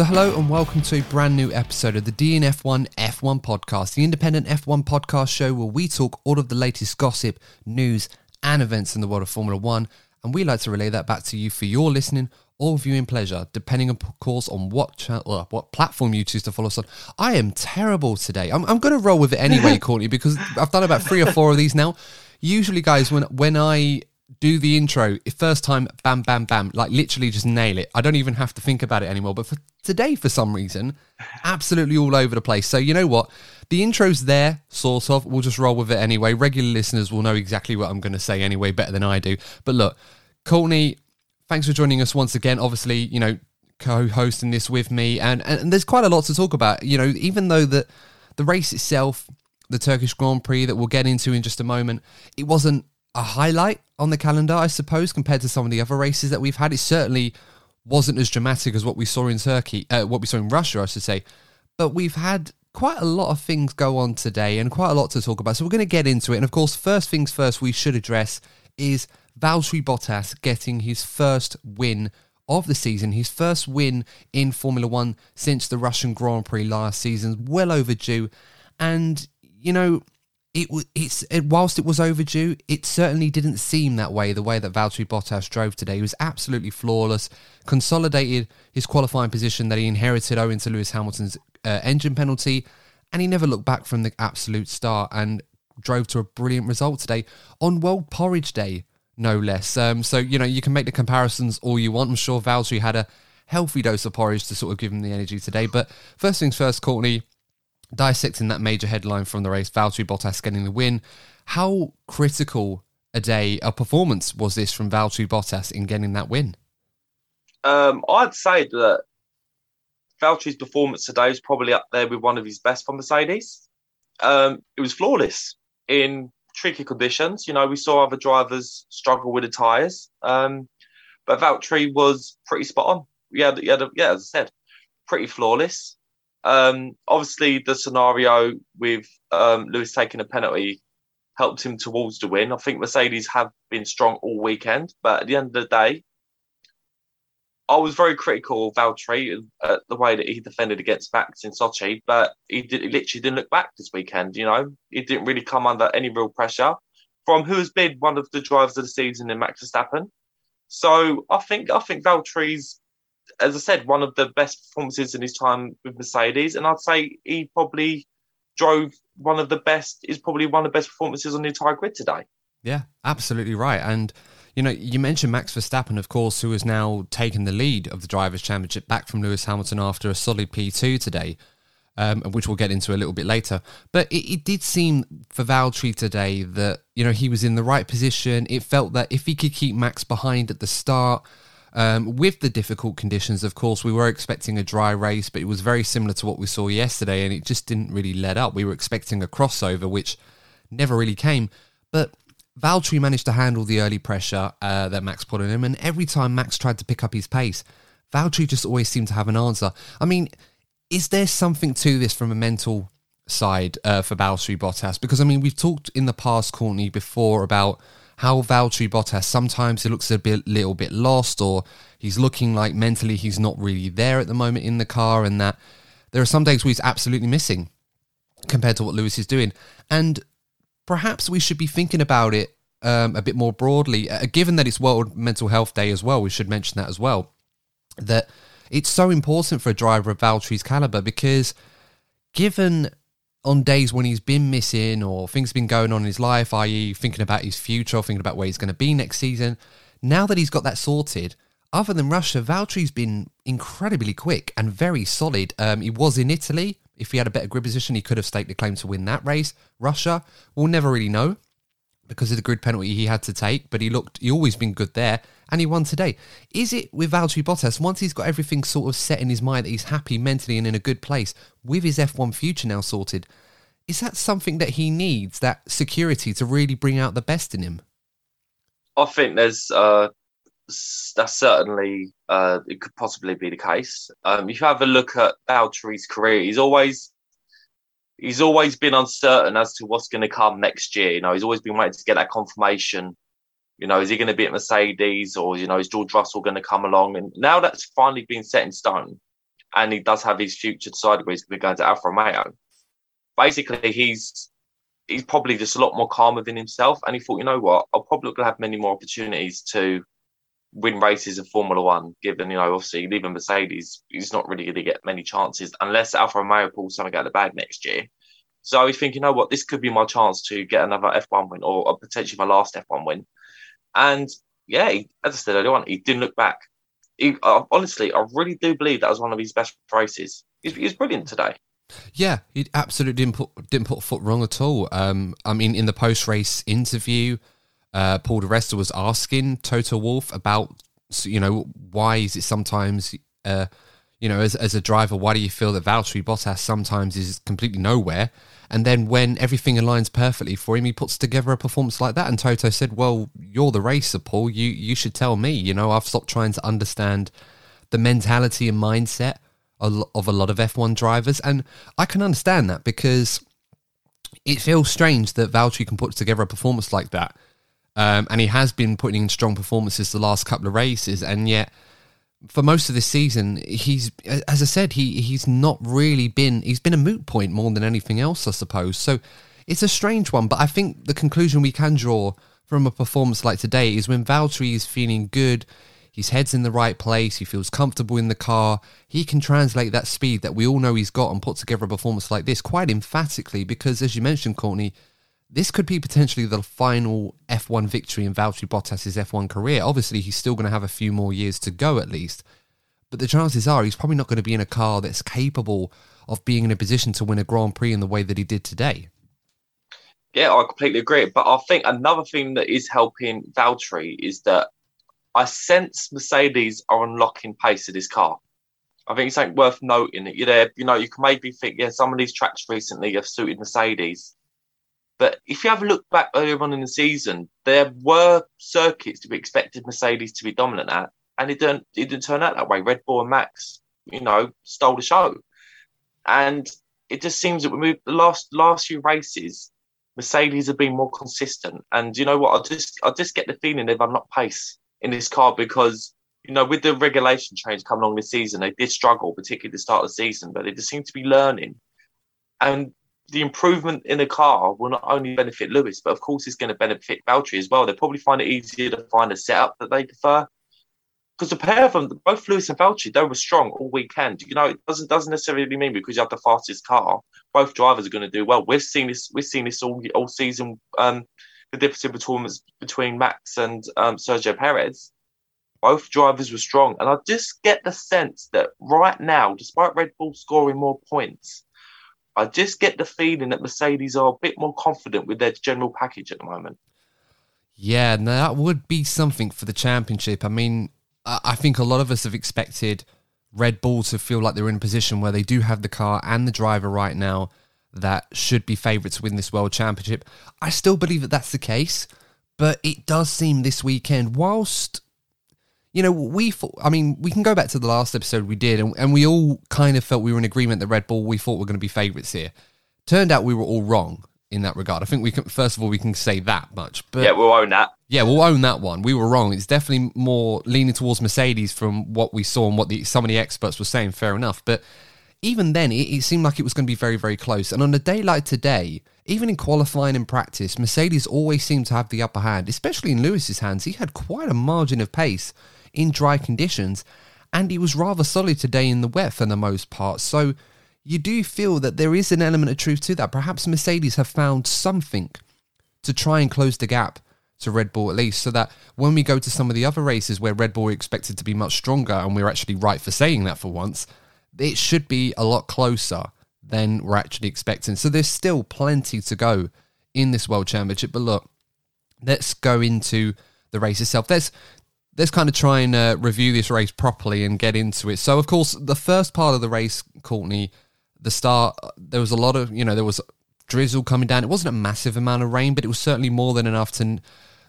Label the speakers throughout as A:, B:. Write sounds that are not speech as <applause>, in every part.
A: So, hello and welcome to a brand new episode of the DNF1 F1 podcast, the independent F1 podcast show where we talk all of the latest gossip, news, and events in the world of Formula One. And we like to relay that back to you for your listening or viewing pleasure, depending, of course, on what cha- uh, what platform you choose to follow us on. I am terrible today. I'm, I'm going to roll with it anyway, <laughs> Courtney, because I've done about three or four of these now. Usually, guys, when when I do the intro first time bam bam bam like literally just nail it. I don't even have to think about it anymore but for today for some reason absolutely all over the place. So you know what? The intro's there sort of. We'll just roll with it anyway. Regular listeners will know exactly what i'm going to say anyway better than i do. But look courtney thanks for joining us once again. Obviously you know co-hosting this with me and and there's quite a lot to talk about. You know even though the the race itself the turkish grand prix that we'll get into in just a moment it wasn't a highlight on the calendar, I suppose, compared to some of the other races that we've had. It certainly wasn't as dramatic as what we saw in Turkey, uh, what we saw in Russia, I should say. But we've had quite a lot of things go on today and quite a lot to talk about. So we're going to get into it. And of course, first things first, we should address is Valtteri Bottas getting his first win of the season, his first win in Formula One since the Russian Grand Prix last season. Well overdue. And, you know, it it's it, whilst it was overdue, it certainly didn't seem that way. The way that Valtteri Bottas drove today he was absolutely flawless, consolidated his qualifying position that he inherited owing to Lewis Hamilton's uh, engine penalty, and he never looked back from the absolute start and drove to a brilliant result today on World Porridge Day, no less. Um, so you know you can make the comparisons all you want. I'm sure Valtteri had a healthy dose of porridge to sort of give him the energy today. But first things first, Courtney dissecting that major headline from the race, Valtteri Bottas getting the win. How critical a day, a performance was this from Valtteri Bottas in getting that win?
B: Um, I'd say that Valtteri's performance today is probably up there with one of his best for Mercedes. Um, it was flawless in tricky conditions. You know, we saw other drivers struggle with the tyres, um, but Valtteri was pretty spot on. Yeah, yeah, yeah. As I said, pretty flawless. Um, obviously, the scenario with um, Lewis taking a penalty helped him towards the win. I think Mercedes have been strong all weekend, but at the end of the day, I was very critical of Valtteri uh, the way that he defended against Max in Sochi, but he, did, he literally didn't look back this weekend. You know, he didn't really come under any real pressure from who has been one of the drivers of the season in Max Verstappen. So I think I think Valtteri's as I said, one of the best performances in his time with Mercedes, and I'd say he probably drove one of the best. Is probably one of the best performances on the entire grid today.
A: Yeah, absolutely right. And you know, you mentioned Max Verstappen, of course, who has now taken the lead of the Drivers' Championship back from Lewis Hamilton after a solid P2 today, um, which we'll get into a little bit later. But it, it, did seem for Valtteri today that, you know, he was in the right position. It felt that if he could keep Max behind at the start, um, with the difficult conditions, of course, we were expecting a dry race, but it was very similar to what we saw yesterday, and it just didn't really let up. We were expecting a crossover, which never really came. But Valtteri managed to handle the early pressure uh, that Max put on him, and every time Max tried to pick up his pace, Valtteri just always seemed to have an answer. I mean, is there something to this from a mental side uh, for Valtteri Bottas? Because I mean, we've talked in the past, Courtney, before about how Valtteri Bottas sometimes he looks a bit little bit lost or he's looking like mentally he's not really there at the moment in the car and that there are some days where he's absolutely missing compared to what Lewis is doing. And perhaps we should be thinking about it um, a bit more broadly, uh, given that it's World Mental Health Day as well. We should mention that as well. That it's so important for a driver of Valtteri's caliber because given on days when he's been missing or things have been going on in his life, i.e., thinking about his future or thinking about where he's going to be next season, now that he's got that sorted, other than Russia, Valtteri's been incredibly quick and very solid. Um, he was in Italy. If he had a better grid position, he could have staked a claim to win that race. Russia, we'll never really know because of the grid penalty he had to take, but he looked, he always been good there, and he won today. Is it with Valtteri Bottas, once he's got everything sort of set in his mind that he's happy mentally and in a good place with his F1 future now sorted, is that something that he needs, that security to really bring out the best in him?
B: I think there's uh, that's certainly uh, it could possibly be the case. Um, if you have a look at Valtteri's career, he's always he's always been uncertain as to what's going to come next year. You know, he's always been waiting to get that confirmation. You know, is he going to be at Mercedes or you know is George Russell going to come along? And now that's finally been set in stone, and he does have his future decided where he's going to be going to Alfa Romeo. Basically, he's he's probably just a lot more calmer than himself, and he thought, you know what, I'll probably have many more opportunities to win races in Formula One, given, you know, obviously leaving Mercedes, he's not really going to get many chances unless Alfa Romeo pulls something out of the bag next year. So I was thinking, you know what, this could be my chance to get another F1 win or potentially my last F1 win. And yeah, as I said earlier on, he didn't look back. He, uh, honestly, I really do believe that was one of his best races. He, was brilliant today.
A: Yeah, he absolutely didn't put didn't put foot wrong at all. Um, I mean, in the post race interview, uh, Paul di Resta was asking Toto Wolff about, you know, why is it sometimes, uh, you know, as, as a driver, why do you feel that Valtteri Bottas sometimes is completely nowhere? And then when everything aligns perfectly for him, he puts together a performance like that. And Toto said, "Well, you're the racer, Paul. You you should tell me. You know, I've stopped trying to understand the mentality and mindset of a lot of F1 drivers, and I can understand that because it feels strange that Valtteri can put together a performance like that." Um, and he has been putting in strong performances the last couple of races, and yet for most of this season, he's as I said, he he's not really been he's been a moot point more than anything else, I suppose. So it's a strange one, but I think the conclusion we can draw from a performance like today is when Valtteri is feeling good, his head's in the right place, he feels comfortable in the car, he can translate that speed that we all know he's got and put together a performance like this quite emphatically because as you mentioned, Courtney, this could be potentially the final F1 victory in Valtteri Bottas's F1 career. Obviously, he's still going to have a few more years to go at least, but the chances are he's probably not going to be in a car that's capable of being in a position to win a Grand Prix in the way that he did today.
B: Yeah, I completely agree. But I think another thing that is helping Valtteri is that I sense Mercedes are unlocking pace of this car. I think it's something worth noting that you're there. You know, you can maybe think, yeah, some of these tracks recently have suited Mercedes but if you have a look back earlier on in the season, there were circuits to be expected Mercedes to be dominant at, and it didn't it didn't turn out that way. Red Bull and Max, you know, stole the show, and it just seems that we moved the last last few races. Mercedes have been more consistent, and you know what? I just I just get the feeling they've unlocked pace in this car because you know with the regulation change coming along this season, they did struggle, particularly at the start of the season, but they just seem to be learning. And the improvement in the car will not only benefit Lewis, but of course it's going to benefit Valtteri as well. They'll probably find it easier to find a setup that they prefer. Because the pair of them, both Lewis and Valtteri, they were strong all weekend. You know, it doesn't doesn't necessarily mean because you have the fastest car, both drivers are going to do well. We've seen this. We've seen this all all season. Um, the difference in performance between Max and um, Sergio Perez. Both drivers were strong, and I just get the sense that right now, despite Red Bull scoring more points, I just get the feeling that Mercedes are a bit more confident with their general package at the moment.
A: Yeah, now that would be something for the championship. I mean, I think a lot of us have expected Red Bull to feel like they're in a position where they do have the car and the driver right now that should be favourites to win this world championship. I still believe that that's the case, but it does seem this weekend, whilst you know, we thought, I mean, we can go back to the last episode we did, and, and we all kind of felt we were in agreement that Red Bull, we thought were going to be favourites here. Turned out we were all wrong in that regard. I think we can, first of all, we can say that much. But
B: yeah, we'll own that.
A: Yeah, we'll own that one. We were wrong. It's definitely more leaning towards Mercedes from what we saw and what the, some of the experts were saying. Fair enough. But even then, it, it seemed like it was going to be very, very close. And on a day like today, even in qualifying and practice, Mercedes always seemed to have the upper hand, especially in Lewis's hands. He had quite a margin of pace in dry conditions, and he was rather solid today in the wet for the most part. So you do feel that there is an element of truth to that. Perhaps Mercedes have found something to try and close the gap to Red Bull at least, so that when we go to some of the other races where Red Bull are expected to be much stronger, and we're actually right for saying that for once, it should be a lot closer than we're actually expecting. So there's still plenty to go in this World Championship. But look, let's go into the race itself. There's let's kind of try and uh, review this race properly and get into it. So, of course, the first part of the race, Courtney, the start, there was a lot of, you know, there was drizzle coming down. It wasn't a massive amount of rain, but it was certainly more than enough to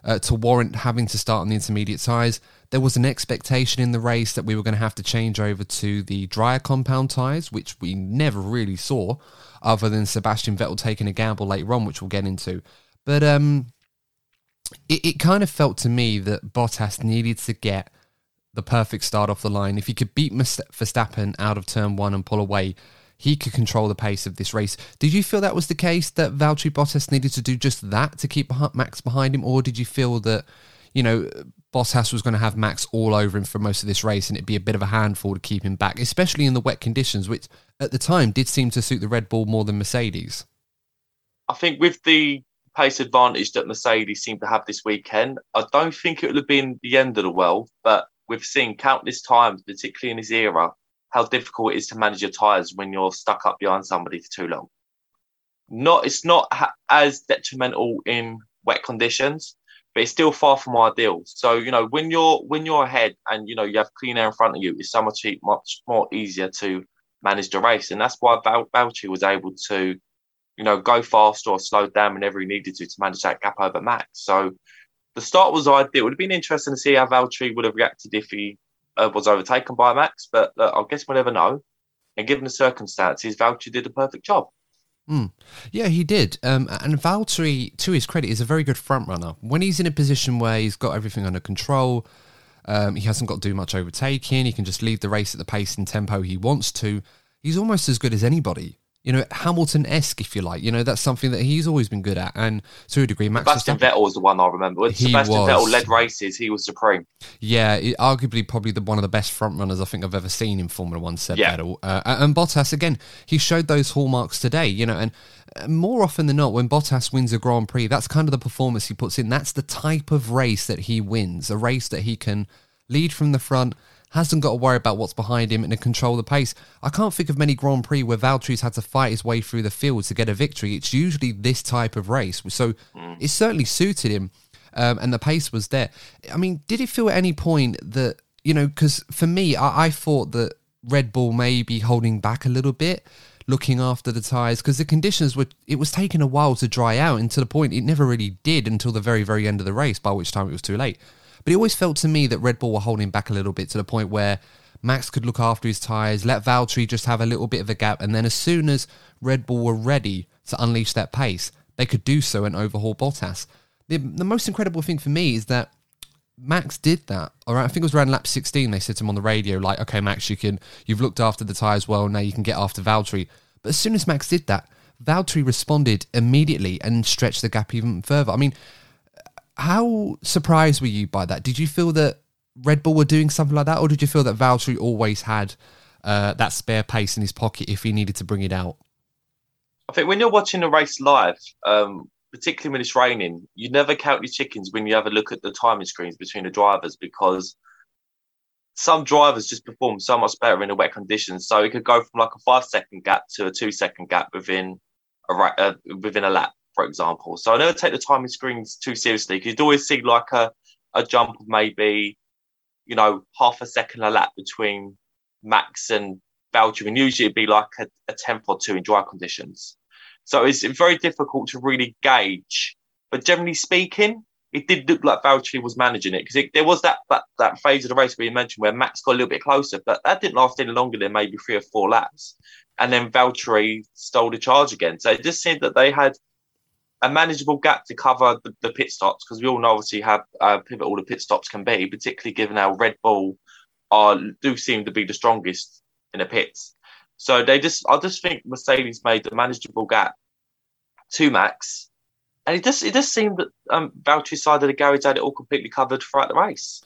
A: uh, to warrant having to start on the intermediate tyres. There was an expectation in the race that we were going to have to change over to the drier compound tyres, which we never really saw, other than Sebastian Vettel taking a gamble later on, which we'll get into. But um, it, it kind of felt to me that Bottas needed to get the perfect start off the line. If he could beat Verstappen out of turn one and pull away, he could control the pace of this race. Did you feel that was the case that Valtteri Bottas needed to do just that to keep Max behind him, or did you feel that you know Bottas was going to have Max all over him for most of this race, and it'd be a bit of a handful to keep him back, especially in the wet conditions, which at the time did seem to suit the Red Bull more than Mercedes.
B: I think with the pace advantage that Mercedes seemed to have this weekend, I don't think it would have been the end of the world, but we've seen countless times, particularly in this era, how difficult it is to manage your tyres when you're stuck up behind somebody for too long. Not, it's not ha- as detrimental in wet conditions, but it's still far from ideal. So you know when you're when you're ahead and you know you have clean air in front of you, it's so much much more easier to manage the race, and that's why Val- Valtteri was able to, you know, go faster or slow down whenever he needed to to manage that gap over Max. So the start was ideal. It would have been interesting to see how Valtteri would have reacted if he uh, was overtaken by Max, but uh, I guess we'll never know. And given the circumstances, Valtteri did a perfect job.
A: Mm. Yeah, he did. Um, and Valtteri, to his credit, is a very good front runner. When he's in a position where he's got everything under control, um, he hasn't got to do much overtaking, he can just lead the race at the pace and tempo he wants to, he's almost as good as anybody you know, Hamilton esque, if you like. You know, that's something that he's always been good at. And to a degree, Max
B: Sebastian Vettel was the one I remember. When he Sebastian was. Vettel led races, he was supreme.
A: Yeah, arguably probably the one of the best front runners I think I've ever seen in Formula One, said yeah. Vettel. Uh, and Bottas, again, he showed those hallmarks today, you know, and uh, more often than not, when Bottas wins a Grand Prix, that's kind of the performance he puts in. That's the type of race that he wins, a race that he can lead from the front hasn't got to worry about what's behind him and to control the pace. I can't think of many Grand Prix where Valtteri's had to fight his way through the field to get a victory. It's usually this type of race. So mm. it certainly suited him um, and the pace was there. I mean, did it feel at any point that, you know, because for me, I, I thought that Red Bull may be holding back a little bit looking after the tyres because the conditions were it was taking a while to dry out and to the point it never really did until the very very end of the race by which time it was too late but it always felt to me that Red Bull were holding back a little bit to the point where Max could look after his tyres, let Valtteri just have a little bit of a gap, and then as soon as Red Bull were ready to unleash that pace, they could do so and overhaul Bottas. The, the most incredible thing for me is that Max did that. All right, I think it was around lap 16. They said to him on the radio, like, "Okay, Max, you can, you've looked after the tyres well. Now you can get after Valtteri." But as soon as Max did that, Valtteri responded immediately and stretched the gap even further. I mean, how surprised were you by that? Did you feel that Red Bull were doing something like that, or did you feel that Valtteri always had uh, that spare pace in his pocket if he needed to bring it out?
B: I think when you're watching a race live, um, particularly when it's raining, you never count your chickens when you have a look at the timing screens between the drivers because some drivers just perform so much better in the wet conditions. So it could go from like a five second gap to a two second gap within a uh, within a lap for example. So I never take the timing screens too seriously because you'd always see like a, a jump of maybe, you know, half a second a lap between Max and Belgium. And usually it'd be like a, a tenth or two in dry conditions. So it's very difficult to really gauge. But generally speaking, it did look like Valtteri was managing it because there was that, that that phase of the race you mentioned where Max got a little bit closer, but that didn't last any longer than maybe three or four laps. And then Valtteri stole the charge again. So it just seemed that they had a manageable gap to cover the, the pit stops because we all know obviously how uh, pivotal the pit stops can be, particularly given how Red Bull are do seem to be the strongest in the pits. So they just, I just think Mercedes made the manageable gap to Max, and it just it just seemed that um, Valtteri's side of the garage had it all completely covered throughout the race.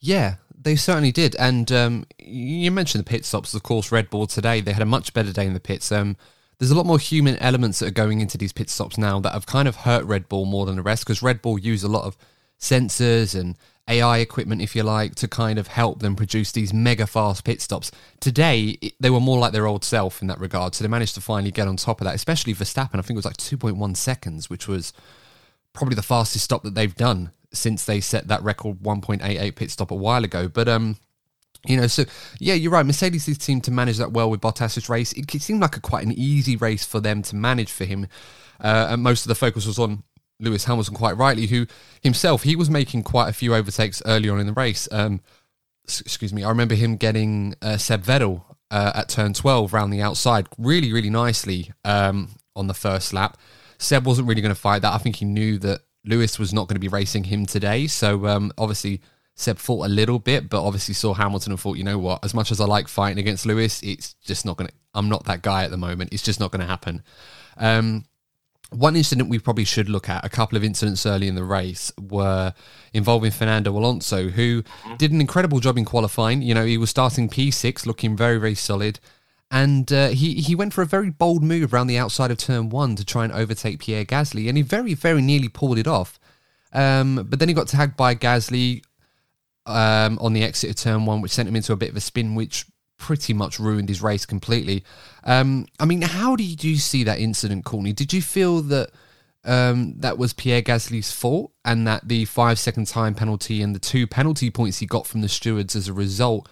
A: Yeah, they certainly did. And um, you mentioned the pit stops, of course. Red Bull today they had a much better day in the pits. Um, there's a lot more human elements that are going into these pit stops now that have kind of hurt Red Bull more than the rest because Red Bull use a lot of sensors and AI equipment, if you like, to kind of help them produce these mega fast pit stops. Today, they were more like their old self in that regard. So they managed to finally get on top of that, especially Verstappen. I think it was like 2.1 seconds, which was probably the fastest stop that they've done since they set that record 1.88 pit stop a while ago. But um, You know, so yeah, you're right. Mercedes did seem to manage that well with Bottas's race. It seemed like a quite an easy race for them to manage for him, uh, and most of the focus was on Lewis Hamilton, quite rightly, who himself he was making quite a few overtakes early on in the race. Um, excuse me, I remember him getting uh, Seb Vettel uh, at turn 12 round the outside really, really nicely um, on the first lap. Seb wasn't really going to fight that. I think he knew that Lewis was not going to be racing him today. So um, obviously, Seb fought a little bit, but obviously saw Hamilton and thought, you know what, as much as I like fighting against Lewis, it's just not going to, I'm not that guy at the moment. It's just not going to happen. Um, one incident we probably should look at, a couple of incidents early in the race, were involving Fernando Alonso, who mm-hmm. did an incredible job in qualifying. You know, he was starting P6, looking very, very solid. And uh, he, he went for a very bold move around the outside of turn one to try and overtake Pierre Gasly. And he very, very nearly pulled it off. Um, but then he got tagged by Gasly um, on the exit of turn one, which sent him into a bit of a spin, which pretty much ruined his race completely. Um, I mean, how did you see that incident, Courtney? Did you feel that um, that was Pierre Gasly's fault and that the five second time penalty and the two penalty points he got from the stewards as a result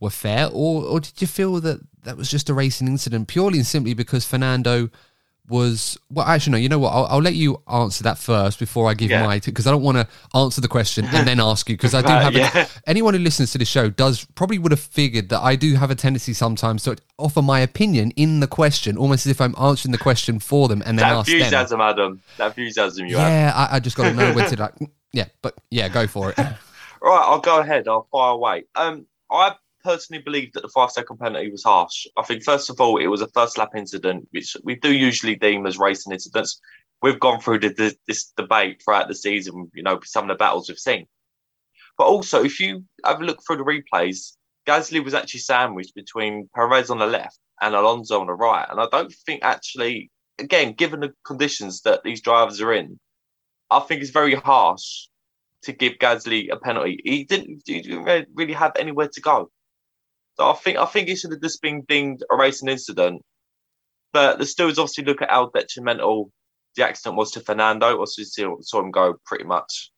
A: were fair? Or, or did you feel that that was just a racing incident purely and simply because Fernando was well actually no you know what I'll, I'll, let you answer that first before i give yeah. my because i don't want to answer the question and then <laughs> ask you because i do have yeah. a, anyone who listens to the show does probably would have figured that i do have a tendency sometimes to offer my opinion in the question almost as if i'm answering the question for them and then
B: that
A: ask
B: enthusiasm
A: them.
B: adam that enthusiasm you
A: yeah have. I, I just got to know when to <laughs> like yeah but yeah go for it <laughs>
B: right i'll go ahead i'll fire away um i personally believe that the five second penalty was harsh. I think, first of all, it was a first lap incident, which we do usually deem as racing incidents. We've gone through the, the, this debate throughout the season, you know, some of the battles we've seen. But also, if you have a look through the replays, Gasly was actually sandwiched between Perez on the left and Alonso on the right. And I don't think actually, again, given the conditions that these drivers are in, I think it's very harsh to give Gasly a penalty. He didn't, he didn't really have anywhere to go. So I think I think it should have just been deemed a racing incident. But the stewards obviously look at how detrimental the accident was to Fernando. Saw, saw him go pretty much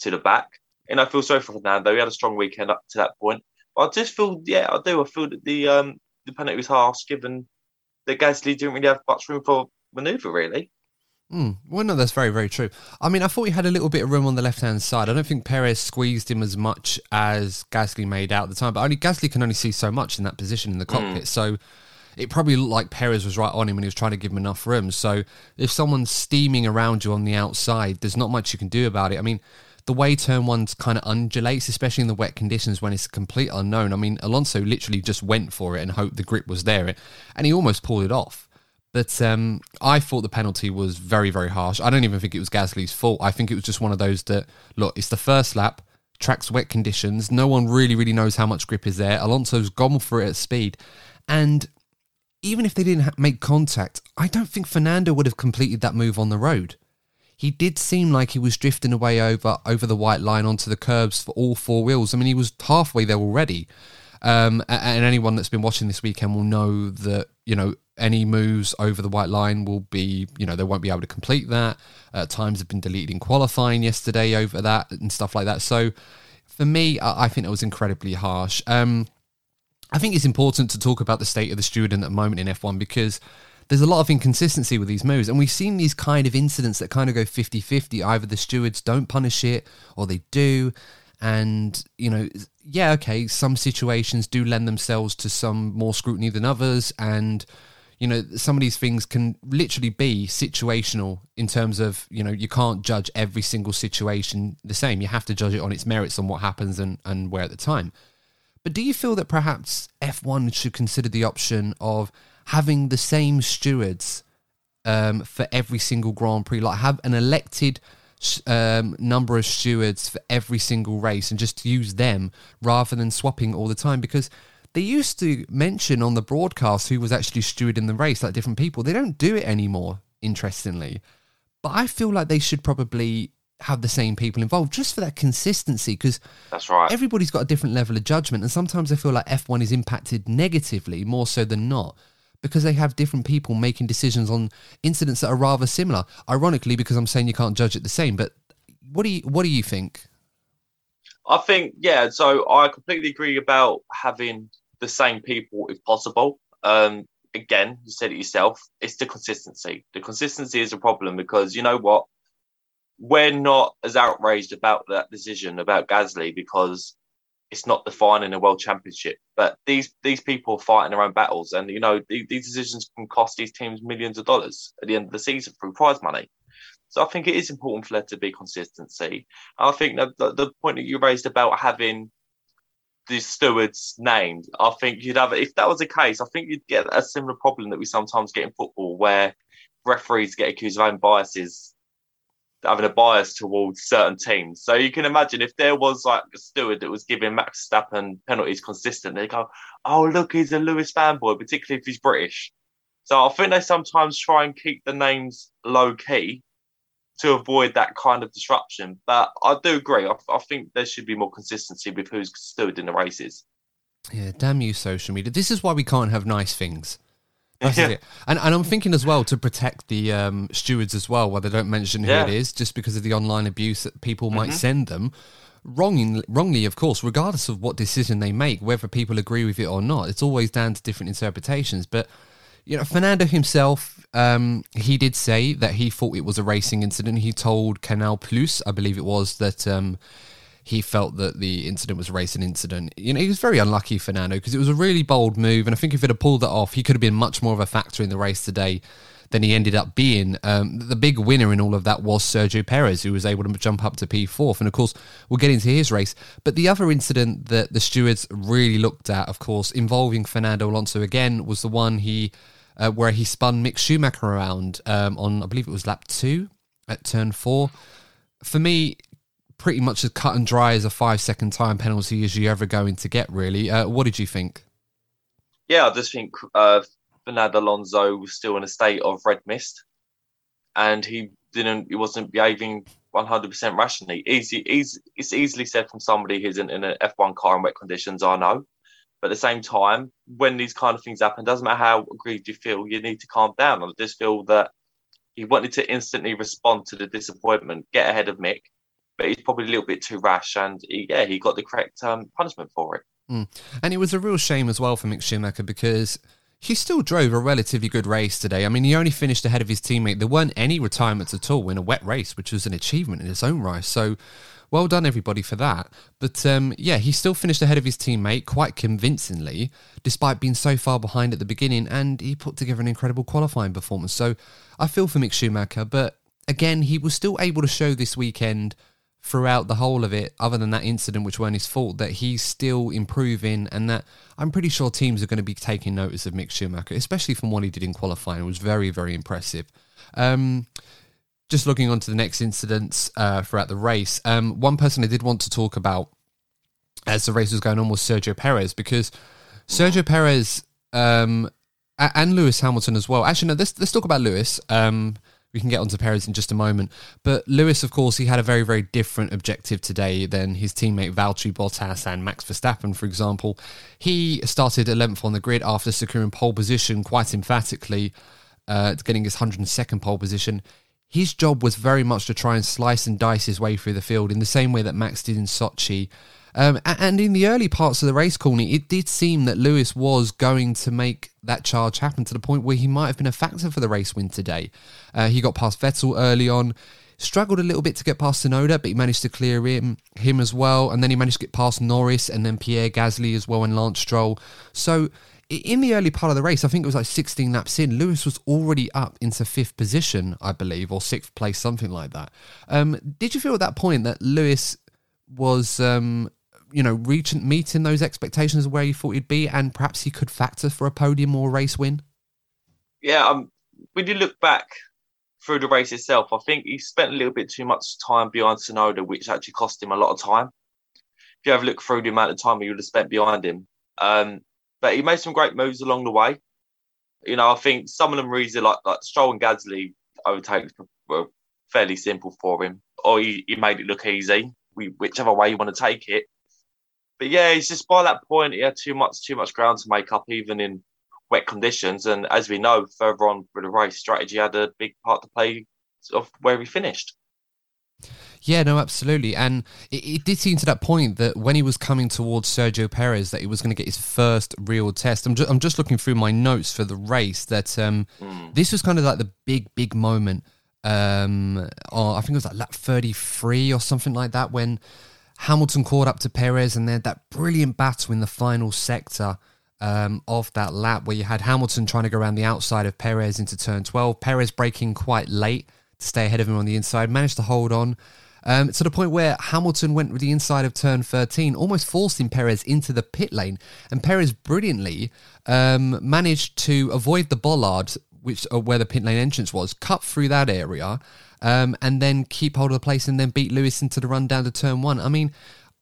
B: to the back. And I feel sorry for Fernando. He had a strong weekend up to that point. But I just feel, yeah, I do. I feel that the um, the penalty was harsh, given that Gasly didn't really have much room for manoeuvre, really.
A: Mm. Well, no, that's very, very true. I mean, I thought he had a little bit of room on the left hand side. I don't think Perez squeezed him as much as Gasly made out at the time, but only Gasly can only see so much in that position in the cockpit. Mm. So it probably looked like Perez was right on him and he was trying to give him enough room. So if someone's steaming around you on the outside, there's not much you can do about it. I mean, the way turn one's kind of undulates, especially in the wet conditions when it's a complete unknown. I mean, Alonso literally just went for it and hoped the grip was there, and he almost pulled it off. But um, I thought the penalty was very, very harsh. I don't even think it was Gasly's fault. I think it was just one of those that, look, it's the first lap, track's wet conditions. No one really, really knows how much grip is there. Alonso's gone for it at speed. And even if they didn't make contact, I don't think Fernando would have completed that move on the road. He did seem like he was drifting away over over the white line onto the curbs for all four wheels. I mean, he was halfway there already. Um, and anyone that's been watching this weekend will know that you know any moves over the white line will be, you know, they won't be able to complete that. Uh, times have been deleted in qualifying yesterday over that and stuff like that. So for me, I, think it was incredibly harsh. Um, I think it's important to talk about the state of the student at the moment in F1 because there's a lot of inconsistency with these moves. And we've seen these kind of incidents that kind of go 50 50. Either the stewards don't punish it or they do. And, you know, yeah, okay, some situations do lend themselves to some more scrutiny than others. And, you know some of these things can literally be situational in terms of you know you can't judge every single situation the same you have to judge it on its merits on what happens and and where at the time but do you feel that perhaps F1 should consider the option of having the same stewards um, for every single Grand Prix, like have an elected um, number of stewards for every single race and just use them rather than swapping all the time? Because they used to mention on the broadcast who was actually steward in the race, like different people. They don't do it anymore, interestingly. But I feel like they should probably have the same people involved just for that consistency because
B: that's right
A: everybody's got a different level of judgment and sometimes i feel like f1 is impacted negatively more so than not because they have different people making decisions on incidents that are rather similar ironically because i'm saying you can't judge it the same but what do you what do you think
B: I think, yeah, so I completely agree about having the same people if possible. Um, again, you said it yourself, it's the consistency. The consistency is a problem because you know what? We're not as outraged about that decision about Gasly because it's not defining a world championship. But these these people are fighting their own battles, and you know these, these decisions can cost these teams millions of dollars at the end of the season through prize money. So I think it is important for there to be consistency. I think that the, the point that you raised about having the stewards named, I think you'd have if that was the case, I think you'd get a similar problem that we sometimes get in football where referees get accused of own biases having a bias towards certain teams. So you can imagine if there was like a steward that was giving Max Verstappen penalties consistently, they go, "Oh, look, he's a Lewis fanboy," particularly if he's British. So I think they sometimes try and keep the names low key to avoid that kind of disruption. But I do agree. I, I think there should be more consistency with who's stood in the races.
A: Yeah, damn you, social media. This is why we can't have nice things. That's yeah. it. And, and I'm thinking as well to protect the um, stewards as well, where they don't mention who yeah. it is, just because of the online abuse that people might mm-hmm. send them. Wrongly, wrongly, of course, regardless of what decision they make, whether people agree with it or not, it's always down to different interpretations. But you know, Fernando himself, um, he did say that he thought it was a racing incident. He told Canal Plus, I believe it was, that um, he felt that the incident was a racing incident. You know, he was very unlucky, for Fernando, because it was a really bold move. And I think if he'd have pulled that off, he could have been much more of a factor in the race today than he ended up being. Um, the big winner in all of that was Sergio Perez, who was able to jump up to P4. And of course, we'll get into his race. But the other incident that the stewards really looked at, of course, involving Fernando Alonso again, was the one he uh, where he spun Mick Schumacher around um, on, I believe it was lap two at turn four. For me, pretty much as cut and dry as a five second time penalty as you're ever going to get, really. Uh, what did you think?
B: Yeah, I just think uh, Fernando Alonso was still in a state of red mist and he didn't, he wasn't behaving 100% rationally. Easy, easy, it's easily said from somebody who's in, in an F1 car in wet conditions, I know. But at the same time, when these kind of things happen, doesn't matter how aggrieved you feel, you need to calm down. I just feel that he wanted to instantly respond to the disappointment, get ahead of Mick, but he's probably a little bit too rash, and he, yeah, he got the correct um, punishment for it.
A: Mm. And it was a real shame as well for Mick Schumacher because he still drove a relatively good race today. I mean, he only finished ahead of his teammate. There weren't any retirements at all in a wet race, which was an achievement in its own right. So well done everybody for that. But um, yeah, he still finished ahead of his teammate quite convincingly, despite being so far behind at the beginning, and he put together an incredible qualifying performance. So I feel for Mick Schumacher, but again, he was still able to show this weekend throughout the whole of it, other than that incident which weren't his fault, that he's still improving and that I'm pretty sure teams are going to be taking notice of Mick Schumacher, especially from what he did in qualifying. It was very, very impressive. Um, just looking on to the next incidents uh, throughout the race, um, one person I did want to talk about as the race was going on was Sergio Perez because Sergio Perez um, and Lewis Hamilton as well. Actually, no, let's, let's talk about Lewis. Um, we can get onto Perez in just a moment. But Lewis, of course, he had a very, very different objective today than his teammate Valtteri Bottas and Max Verstappen, for example. He started 11th on the grid after securing pole position quite emphatically, uh, getting his 102nd pole position his job was very much to try and slice and dice his way through the field in the same way that Max did in Sochi. Um, and in the early parts of the race, Courtney, it did seem that Lewis was going to make that charge happen to the point where he might have been a factor for the race win today. Uh, he got past Vettel early on, struggled a little bit to get past Tsunoda, but he managed to clear him, him as well. And then he managed to get past Norris and then Pierre Gasly as well and Lance Stroll. So in the early part of the race, I think it was like 16 laps in, Lewis was already up into fifth position, I believe, or sixth place, something like that. Um, did you feel at that point that Lewis was, um, you know, reaching meeting those expectations where you thought he'd be, and perhaps he could factor for a podium or race win?
B: Yeah, um, when you look back through the race itself, I think he spent a little bit too much time behind Tsunoda, which actually cost him a lot of time. If you have a look through the amount of time he would have spent behind him, um, but he made some great moves along the way. You know, I think some of them easy, like like Stroll and Gasly overtakes were fairly simple for him, or he, he made it look easy, we, whichever way you want to take it. But yeah, it's just by that point he had too much too much ground to make up, even in wet conditions. And as we know, further on for the race, strategy had a big part to play of where he finished.
A: Yeah, no, absolutely. And it, it, did seem to that point that when he was coming towards Sergio Perez, that he was going to get his first real test. I'm, ju- I'm just looking through my notes for the race that um, mm. this was kind of like the big, big moment. Um, or I think it was like lap 33 or something like that when Hamilton caught up to Perez and they had that brilliant battle in the final sector. Um, of that lap where you had Hamilton trying to go around the outside of Perez into turn 12, Perez breaking quite late to stay ahead of him on the inside, managed to hold on um, to the point where Hamilton went with the inside of turn 13, almost forcing Perez into the pit lane. And Perez brilliantly um, managed to avoid the bollard, which uh, where the pit lane entrance was, cut through that area, um, and then keep hold of the place and then beat Lewis into the run down to turn one. I mean,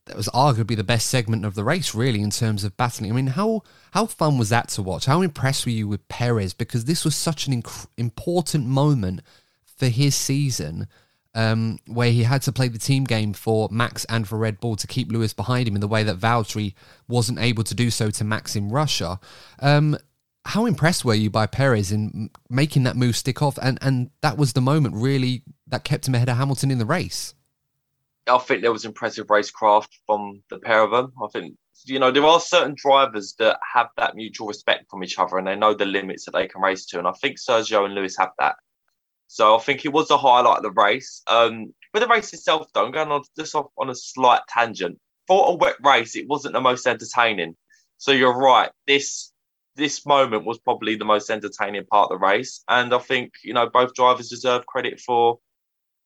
A: that was arguably the best segment of the race, really, in terms of battling. I mean, how how fun was that to watch? How impressed were you with Perez? Because this was such an inc- important moment for his season um, where he had to play the team game for Max and for Red Bull to keep Lewis behind him in the way that Valtteri wasn't able to do so to Max in Russia. Um, how impressed were you by Perez in making that move stick off? And, and that was the moment really that kept him ahead of Hamilton in the race.
B: I think there was impressive racecraft from the pair of them. I think, you know, there are certain drivers that have that mutual respect from each other and they know the limits that they can race to. And I think Sergio and Lewis have that. So I think it was a highlight of the race. Um, but the race itself, though, I'm going on just off on a slight tangent. For a wet race, it wasn't the most entertaining. So you're right. This this moment was probably the most entertaining part of the race, and I think you know both drivers deserve credit for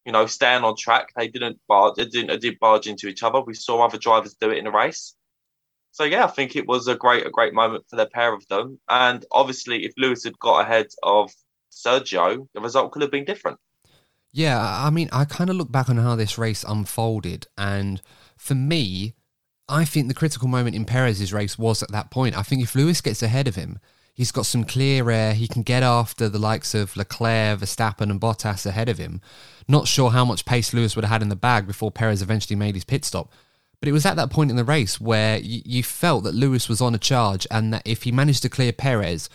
B: you know staying on track. They didn't barge, they didn't they did barge into each other. We saw other drivers do it in the race. So yeah, I think it was a great a great moment for the pair of them. And obviously, if Lewis had got ahead of Sergio, the result could have been different.
A: Yeah, I mean, I kind of look back on how this race unfolded, and for me, I think the critical moment in Perez's race was at that point. I think if Lewis gets ahead of him, he's got some clear air. He can get after the likes of Leclerc, Verstappen, and Bottas ahead of him. Not sure how much pace Lewis would have had in the bag before Perez eventually made his pit stop. But it was at that point in the race where you, you felt that Lewis was on a charge and that if he managed to clear Perez,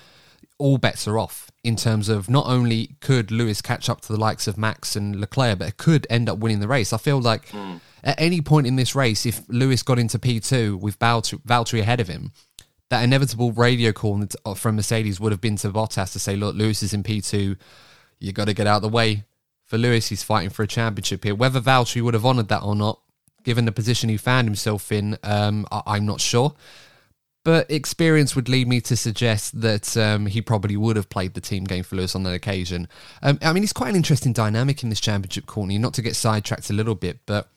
A: all bets are off in terms of not only could Lewis catch up to the likes of Max and Leclerc, but it could end up winning the race. I feel like mm. at any point in this race, if Lewis got into P2 with Valtteri ahead of him, that inevitable radio call uh, from Mercedes would have been to Bottas to say, look, Lewis is in P2. You got to get out of the way. For Lewis, he's fighting for a championship here. Whether Valtteri would have honoured that or not, given the position he found himself in, um, I- I'm not sure. But experience would lead me to suggest that um, he probably would have played the team game for Lewis on that occasion. Um, I mean, he's quite an interesting dynamic in this championship, Courtney. Not to get sidetracked a little bit, but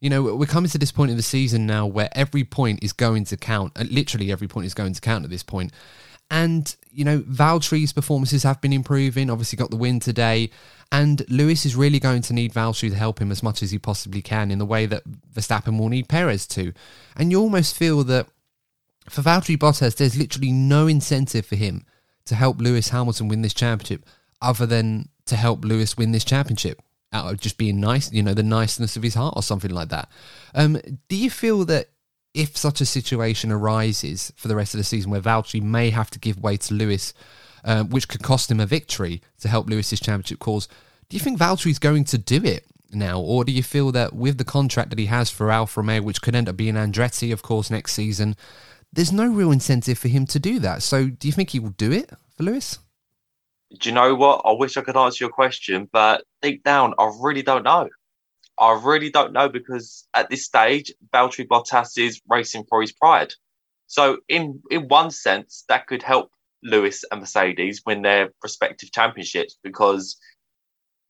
A: you know, we're coming to this point in the season now where every point is going to count. Uh, literally, every point is going to count at this point. And, you know, Valtteri's performances have been improving. Obviously, got the win today. And Lewis is really going to need Valtteri to help him as much as he possibly can in the way that Verstappen will need Perez to. And you almost feel that for Valtteri Bottas, there's literally no incentive for him to help Lewis Hamilton win this championship other than to help Lewis win this championship out of just being nice, you know, the niceness of his heart or something like that. Um, do you feel that if such a situation arises for the rest of the season where Valtteri may have to give way to Lewis, uh, which could cost him a victory to help Lewis's championship cause, do you think Valtteri's going to do it now? Or do you feel that with the contract that he has for Alfa Romeo, which could end up being Andretti, of course, next season, there's no real incentive for him to do that. So do you think he will do it for Lewis?
B: Do you know what? I wish I could answer your question, but deep down, I really don't know. I really don't know because at this stage, Valtteri Bottas is racing for his pride. So, in in one sense, that could help Lewis and Mercedes win their respective championships because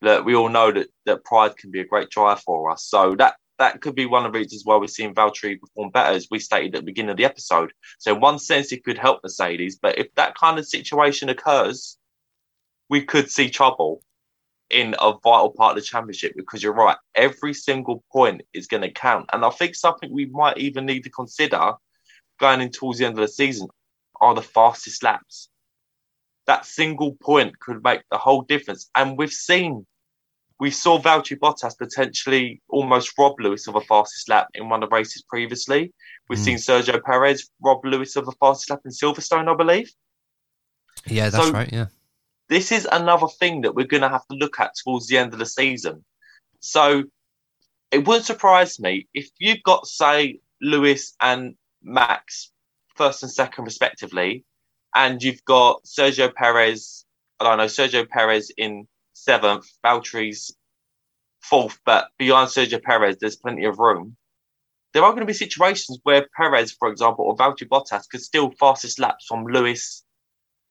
B: look, we all know that that pride can be a great drive for us. So that that could be one of the reasons why we're seeing Valtteri perform better, as we stated at the beginning of the episode. So, in one sense, it could help Mercedes, but if that kind of situation occurs, we could see trouble in a vital part of the championship because you're right, every single point is going to count. And I think something we might even need to consider going in towards the end of the season are the fastest laps. That single point could make the whole difference. And we've seen we saw Valtteri Bottas potentially almost rob Lewis of a fastest lap in one of the races previously. We've mm. seen Sergio Perez rob Lewis of a fastest lap in Silverstone, I believe.
A: Yeah, that's so right. Yeah.
B: This is another thing that we're going to have to look at towards the end of the season. So it wouldn't surprise me if you've got, say, Lewis and Max first and second, respectively, and you've got Sergio Perez. I don't know Sergio Perez in seventh, Valtteri's fourth, but beyond Sergio Perez, there's plenty of room. There are going to be situations where Perez, for example, or Valtteri Bottas could steal fastest laps from Lewis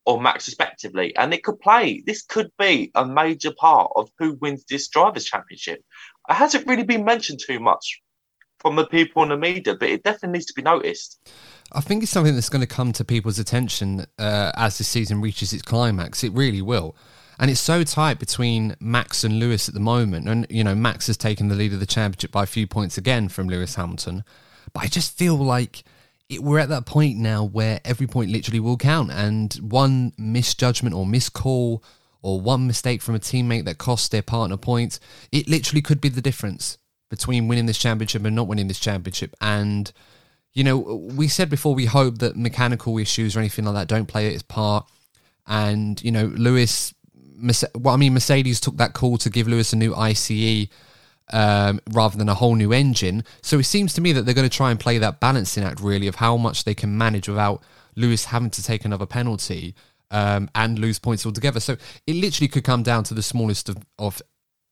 B: or Max, respectively, and it could play. This could be a major part of who wins this drivers' championship. It hasn't really been mentioned too much from the people in the media, but it definitely needs to be noticed.
A: I think it's something that's going to come to people's attention uh, as the season reaches its climax. It really will. And it's so tight between Max and Lewis at the moment. And, you know, Max has taken the lead of the championship by a few points again from Lewis Hamilton. But I just feel like it, we're at that point now where every point literally will count. And one misjudgment or miscall or one mistake from a teammate that costs their partner points, it literally could be the difference between winning this championship and not winning this championship. And, you know, we said before we hope that mechanical issues or anything like that don't play its part. And, you know, Lewis well, I mean, Mercedes took that call to give Lewis a new ICE um, rather than a whole new engine. So it seems to me that they're going to try and play that balancing act, really, of how much they can manage without Lewis having to take another penalty um, and lose points altogether. So it literally could come down to the smallest of, of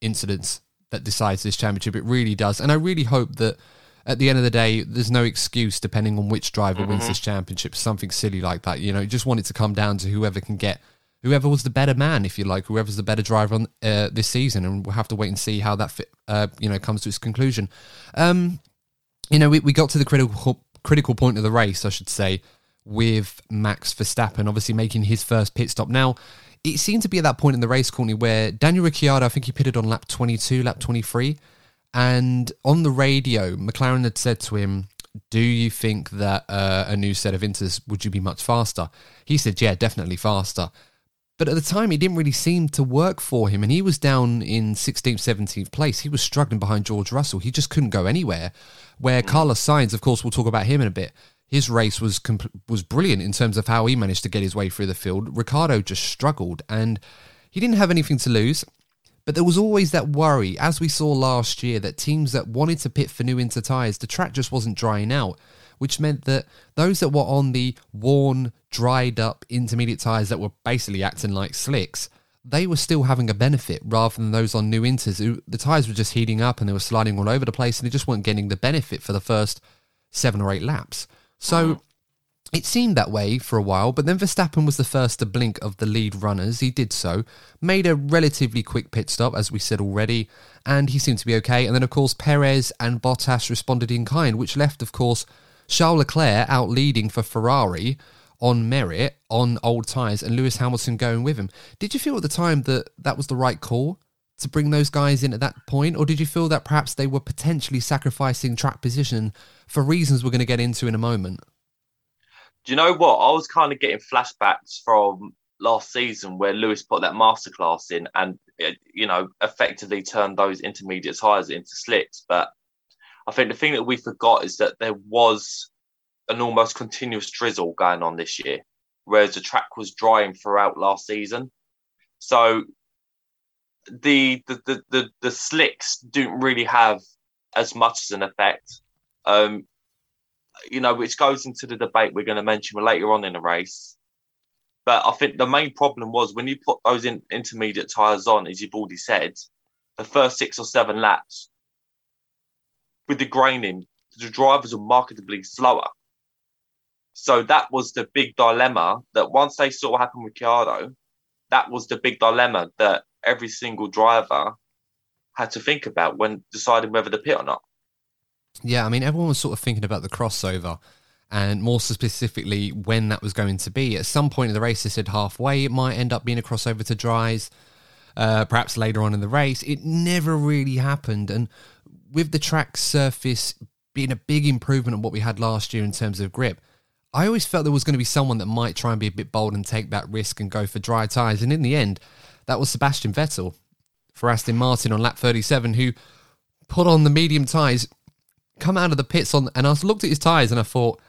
A: incidents that decides this championship. It really does. And I really hope that at the end of the day, there's no excuse depending on which driver mm-hmm. wins this championship, something silly like that. You know, you just want it to come down to whoever can get whoever was the better man, if you like, whoever's the better driver on uh, this season, and we'll have to wait and see how that fit, uh, you know comes to its conclusion. Um, you know, we, we got to the critical critical point of the race, I should say, with Max Verstappen obviously making his first pit stop. Now, it seemed to be at that point in the race, Courtney, where Daniel Ricciardo, I think he pitted on lap 22, lap 23, and on the radio, McLaren had said to him, do you think that uh, a new set of inters would you be much faster? He said, yeah, definitely faster. But at the time, it didn't really seem to work for him, and he was down in 16th, 17th place. He was struggling behind George Russell. He just couldn't go anywhere. Where mm. Carlos Sainz, of course, we'll talk about him in a bit. His race was was brilliant in terms of how he managed to get his way through the field. Ricciardo just struggled, and he didn't have anything to lose. But there was always that worry, as we saw last year, that teams that wanted to pit for new inter tyres, the track just wasn't drying out which meant that those that were on the worn, dried up intermediate tyres that were basically acting like slicks, they were still having a benefit rather than those on new inters who the tyres were just heating up and they were sliding all over the place and they just weren't getting the benefit for the first seven or eight laps. So it seemed that way for a while, but then Verstappen was the first to blink of the lead runners. He did so, made a relatively quick pit stop, as we said already, and he seemed to be okay. And then, of course, Perez and Bottas responded in kind, which left, of course, Charles Leclerc out leading for Ferrari on merit on old tyres and Lewis Hamilton going with him. Did you feel at the time that that was the right call to bring those guys in at that point? Or did you feel that perhaps they were potentially sacrificing track position for reasons we're going to get into in a moment?
B: Do you know what? I was kind of getting flashbacks from last season where Lewis put that masterclass in and, eh, you know, effectively turned those intermediate tyres into slicks. But I think the thing that we forgot is that there was an almost continuous drizzle going on this year, whereas the track was drying throughout last season. So the the the the, the slicks didn't really have as much as an effect. Um, you know, which goes into the debate we're going to mention later on in the race. But I think the main problem was when you put those in, intermediate tyres on, as you've already said, the first six or seven laps, with the graining, the drivers were markedly slower. So that was the big dilemma that once they saw what happened with Ricciardo, that was the big dilemma that every single driver had to think about when deciding whether to pit or not.
A: Yeah, I mean, everyone was sort of thinking about the crossover and more specifically when that was going to be. At some point in the race, they said halfway it might end up being a crossover to dries, uh, perhaps later on in the race. It never really happened. And with the track surface being a big improvement on what we had last year in terms of grip, I always felt there was going to be someone that might try and be a bit bold and take that risk and go for dry tyres. And in the end, that was Sebastian Vettel for Aston Martin on lap 37, who put on the medium tyres, come out of the pits on, and I looked at his tyres and I thought,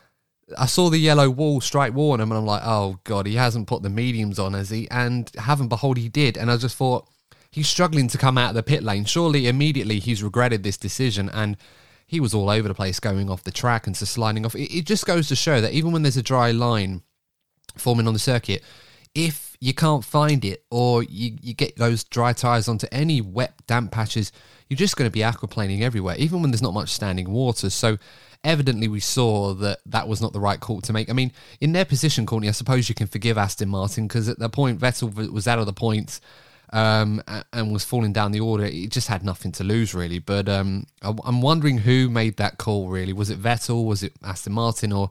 A: I saw the yellow wall strike Warner, and I'm like, oh god, he hasn't put the mediums on, has he? And heaven behold, he did. And I just thought, he's struggling to come out of the pit lane. Surely, immediately he's regretted this decision and he was all over the place going off the track and just sliding off. It, it just goes to show that even when there's a dry line forming on the circuit, if you can't find it or you, you get those dry tyres onto any wet, damp patches, you're just going to be aquaplaning everywhere, even when there's not much standing water. So evidently we saw that that was not the right call to make. I mean, in their position, Courtney, I suppose you can forgive Aston Martin because at the point Vettel was out of the points um, and was falling down the order, it just had nothing to lose really. But um, I'm wondering who made that call really. Was it Vettel? Was it Aston Martin? Or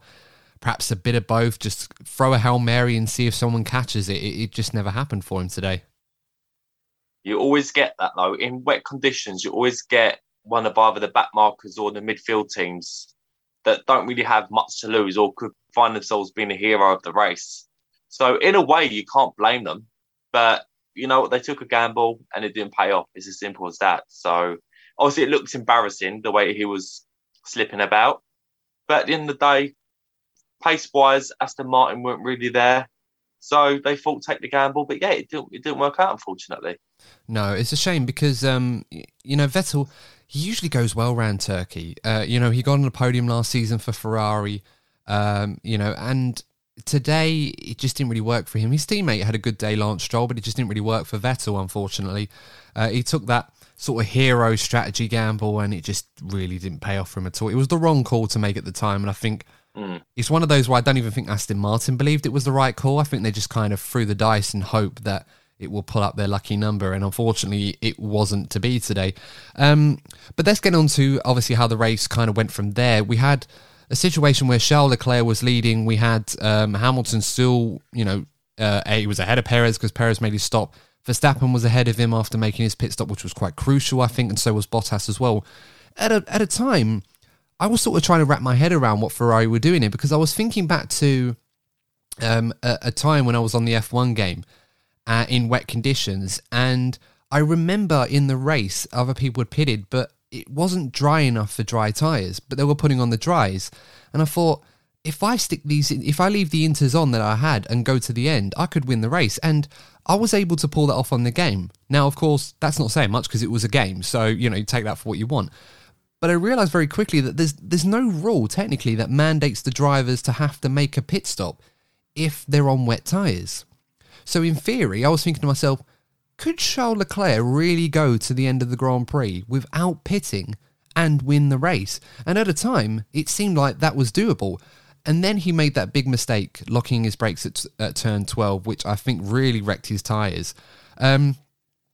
A: perhaps a bit of both? Just throw a Hail Mary and see if someone catches it. It, it just never happened for him today.
B: You always get that though. In wet conditions, you always get one of either the back markers or the midfield teams that don't really have much to lose or could find themselves being a hero of the race. So in a way, you can't blame them. But you know, what? they took a gamble and it didn't pay off. It's as simple as that. So obviously, it looks embarrassing the way he was slipping about. But at the end of the day, pace wise, Aston Martin weren't really there. So they thought take the gamble, but yeah, it didn't. It didn't work out, unfortunately.
A: No, it's a shame because um, you know Vettel, he usually goes well around Turkey. Uh, you know, he got on the podium last season for Ferrari. Um, you know, and today it just didn't really work for him. His teammate had a good day, Lance Stroll, but it just didn't really work for Vettel. Unfortunately, uh, he took that sort of hero strategy gamble, and it just really didn't pay off for him at all. It was the wrong call to make at the time, and I think Mm. It's one of those where I don't even think Aston Martin believed it was the right call. I think they just kind of threw the dice and hope that it will pull up their lucky number. And unfortunately, it wasn't to be today. Um, but let's get on to obviously how the race kind of went from there. We had a situation where Charles Leclerc was leading. We had um, Hamilton still, you know, uh, he was ahead of Perez because Perez made his stop. Verstappen was ahead of him after making his pit stop, which was quite crucial, I think, and so was Bottas as well. At a, at a time I was sort of trying to wrap my head around what Ferrari were doing here because I was thinking back to um, a, a, time when I was on the F1 game uh, in wet conditions, and I remember in the race other people had pitted, but it wasn't dry enough for dry tyres, but they were putting on the dries, and I thought if I stick these, if I leave the inters on that I had and go to the end, I could win the race, and I was able to pull that off on the game. Now, of course, that's not saying much because it was a game, so you know, you take that for what you want. But I realised very quickly that there's there's no rule technically that mandates the drivers to have to make a pit stop if they're on wet tyres. So in theory, I was thinking to myself, could Charles Leclerc really go to the end of the Grand Prix without pitting and win the race? And at a time, it seemed like that was doable. And then he made that big mistake, locking his brakes at, at turn 12, which I think really wrecked his tyres. Um,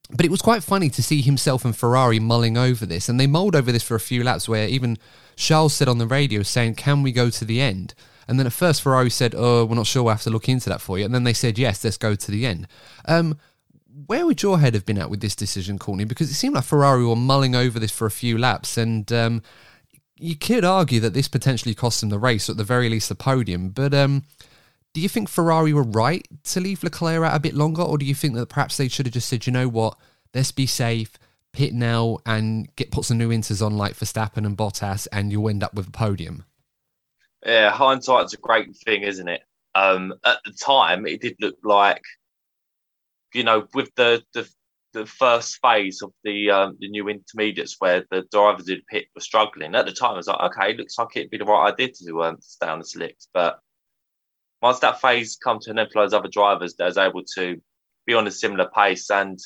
A: but it was quite funny to see himself and Ferrari mulling over this, and they mulled over this for a few laps. Where even Charles said on the radio, saying, "Can we go to the end?" And then at first Ferrari said, "Oh, we're not sure. We'll have to look into that for you." And then they said, "Yes, let's go to the end." Um, where would your head have been at with this decision, Courtney? Because it seemed like Ferrari were mulling over this for a few laps, and um, you could argue that this potentially cost them the race, or at the very least the podium. But um, do you think Ferrari were right to leave Leclerc out a bit longer, or do you think that perhaps they should have just said, you know what, let's be safe, pit now, and get put some new inters on like Verstappen and Bottas, and you'll end up with a podium?
B: Yeah, hindsight's a great thing, isn't it? Um, at the time, it did look like, you know, with the the, the first phase of the um, the new intermediates where the drivers in pit were struggling. At the time, I was like, okay, looks like it'd be the right idea to um, stay on the slicks, but once that phase come to an end for those other drivers that is able to be on a similar pace and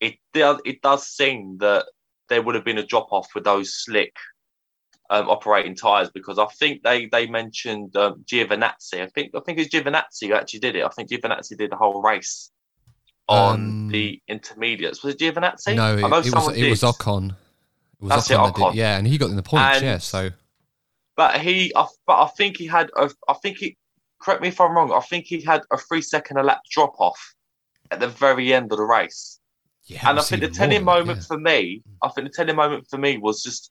B: it does it does seem that there would have been a drop off with those slick um, operating tyres because I think they they mentioned um, Giovinazzi. I think I think it's Giovinazzi who actually did it. I think Giovinazzi did the whole race on um, the intermediates. Was it Giovinazzi?
A: No, it, it was it was Ocon. It was That's Ocon, it, Ocon. yeah, and he got in the points. And, yeah, so.
B: But he, I, but I think he had. A, I think he correct me if I'm wrong. I think he had a three second a lap drop off at the very end of the race. Yeah, and I think the telling moment yeah. for me, I think the telling moment for me was just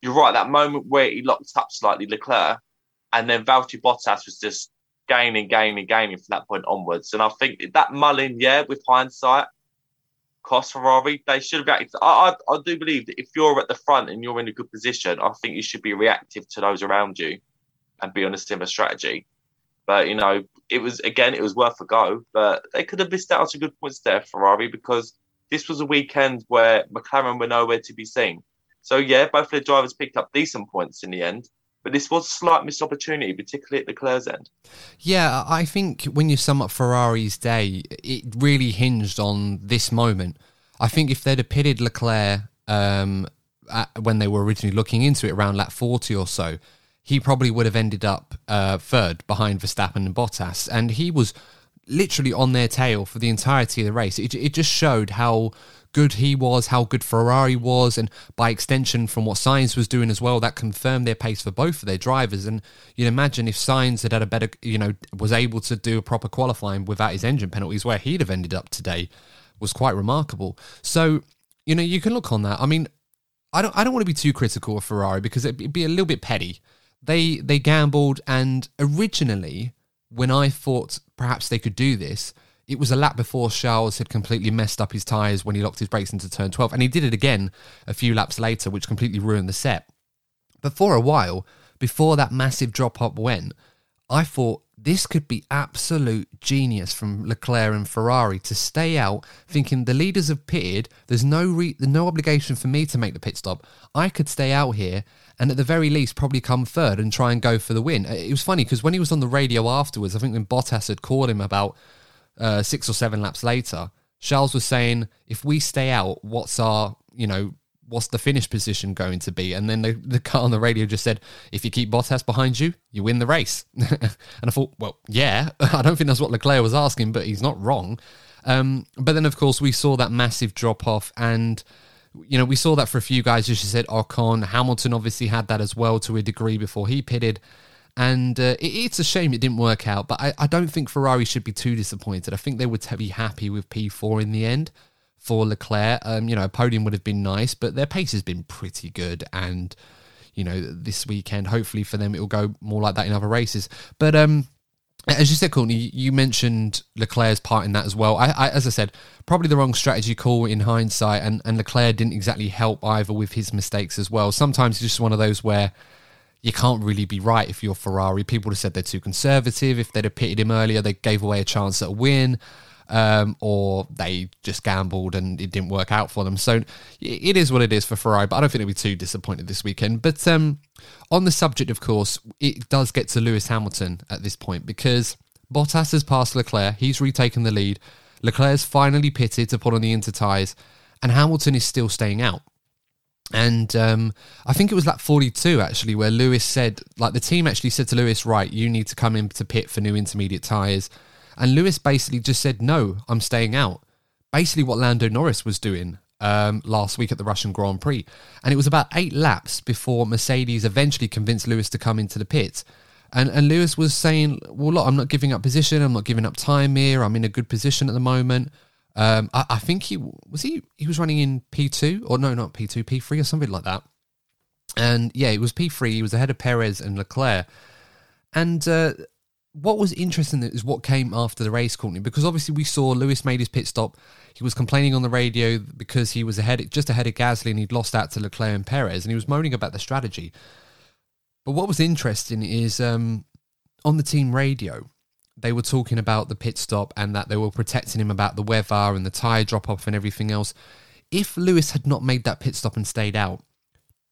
B: you're right. That moment where he locked up slightly Leclerc, and then Valtteri Bottas was just gaining, gaining, gaining from that point onwards. And I think that mulling, yeah, with hindsight, cost Ferrari. They should have reacted. I, I, I do believe that if you're at the front and you're in a good position, I think you should be reactive to those around you and be on a similar strategy. But you know, it was again, it was worth a go. But they could have missed out on some good points there, Ferrari, because this was a weekend where McLaren were nowhere to be seen. So yeah, both of the drivers picked up decent points in the end, but this was a slight missed opportunity, particularly at the Leclerc's end.
A: Yeah, I think when you sum up Ferrari's day, it really hinged on this moment. I think if they'd have pitted Leclerc um, at, when they were originally looking into it around lap 40 or so, he probably would have ended up uh, third behind Verstappen and Bottas. And he was literally on their tail for the entirety of the race. It, it just showed how good he was, how good Ferrari was, and by extension, from what Sainz was doing as well, that confirmed their pace for both of their drivers. And you'd imagine if Sainz had had a better, you know, was able to do a proper qualifying without his engine penalties, where he'd have ended up today, was quite remarkable. So, you know, you can look on that. I mean, I don't, I don't want to be too critical of Ferrari because it'd be a little bit petty. They they gambled, and originally, when I thought perhaps they could do this, it was a lap before Charles had completely messed up his tyres when he locked his brakes into turn 12. And he did it again a few laps later, which completely ruined the set. But for a while, before that massive drop up went, I thought this could be absolute genius from Leclerc and Ferrari to stay out, thinking the leaders have pitted. There's no re- no obligation for me to make the pit stop. I could stay out here and at the very least probably come third and try and go for the win. It was funny because when he was on the radio afterwards, I think when Bottas had called him about uh, six or seven laps later, Charles was saying, "If we stay out, what's our you know what's the finish position going to be? And then the, the <laughs> car on the radio just said, if you keep Bottas behind you, you win the race. <laughs> and I thought, well, yeah, <laughs> I don't think that's what Leclerc was asking, but he's not wrong. Um, but then, of course, we saw that massive drop off, and you know we saw that for a few guys. As you said, Ocon, Hamilton obviously had that as well to a degree before he pitted. And uh, it, it's a shame it didn't work out, but I, I don't think Ferrari should be too disappointed. I think they would be happy with P4 in the end for Leclerc. Um, you know, a podium would have been nice, but their pace has been pretty good. And, you know, this weekend, hopefully for them, it will go more like that in other races. But, um, as you said, Courtney, you mentioned Leclerc's part in that as well. I, I, as I said, probably the wrong strategy call in hindsight, and, and Leclerc didn't exactly help either with his mistakes as well. Sometimes it's just one of those where you can't really be right if you're Ferrari. People would have said they're too conservative. If they'd have pitted him earlier, they gave away a chance at a win um, or they just gambled and it didn't work out for them. So it is what it is for Ferrari, but I don't think they'll be too disappointed this weekend. But um, on the subject, of course, it does get to Lewis Hamilton at this point because Bottas has passed Leclerc, he's retaken the lead. Leclerc's finally pitted to put on the inter tyres, and Hamilton is still staying out. And um, I think it was like 42 actually, where Lewis said, like the team actually said to Lewis, right, you need to come in to pit for new intermediate tyres. And Lewis basically just said, no, I'm staying out. Basically, what Lando Norris was doing um, last week at the Russian Grand Prix. And it was about eight laps before Mercedes eventually convinced Lewis to come into the pit. And, and Lewis was saying, well, look, I'm not giving up position. I'm not giving up time here. I'm in a good position at the moment. Um, I, I, think he was he he was running in P2 or no, not P2, P3 or something like that. And yeah, it was P3. He was ahead of Perez and Leclerc. And uh, what was interesting is what came after the race, Courtney, because obviously we saw Lewis made his pit stop. He was complaining on the radio because he was ahead, just ahead of Gasly, and he'd lost out to Leclerc and Perez, and he was moaning about the strategy. But what was interesting is um, on the team radio, they were talking about the pit stop and that they were protecting him about the weather and the tyre drop off and everything else. If Lewis had not made that pit stop and stayed out,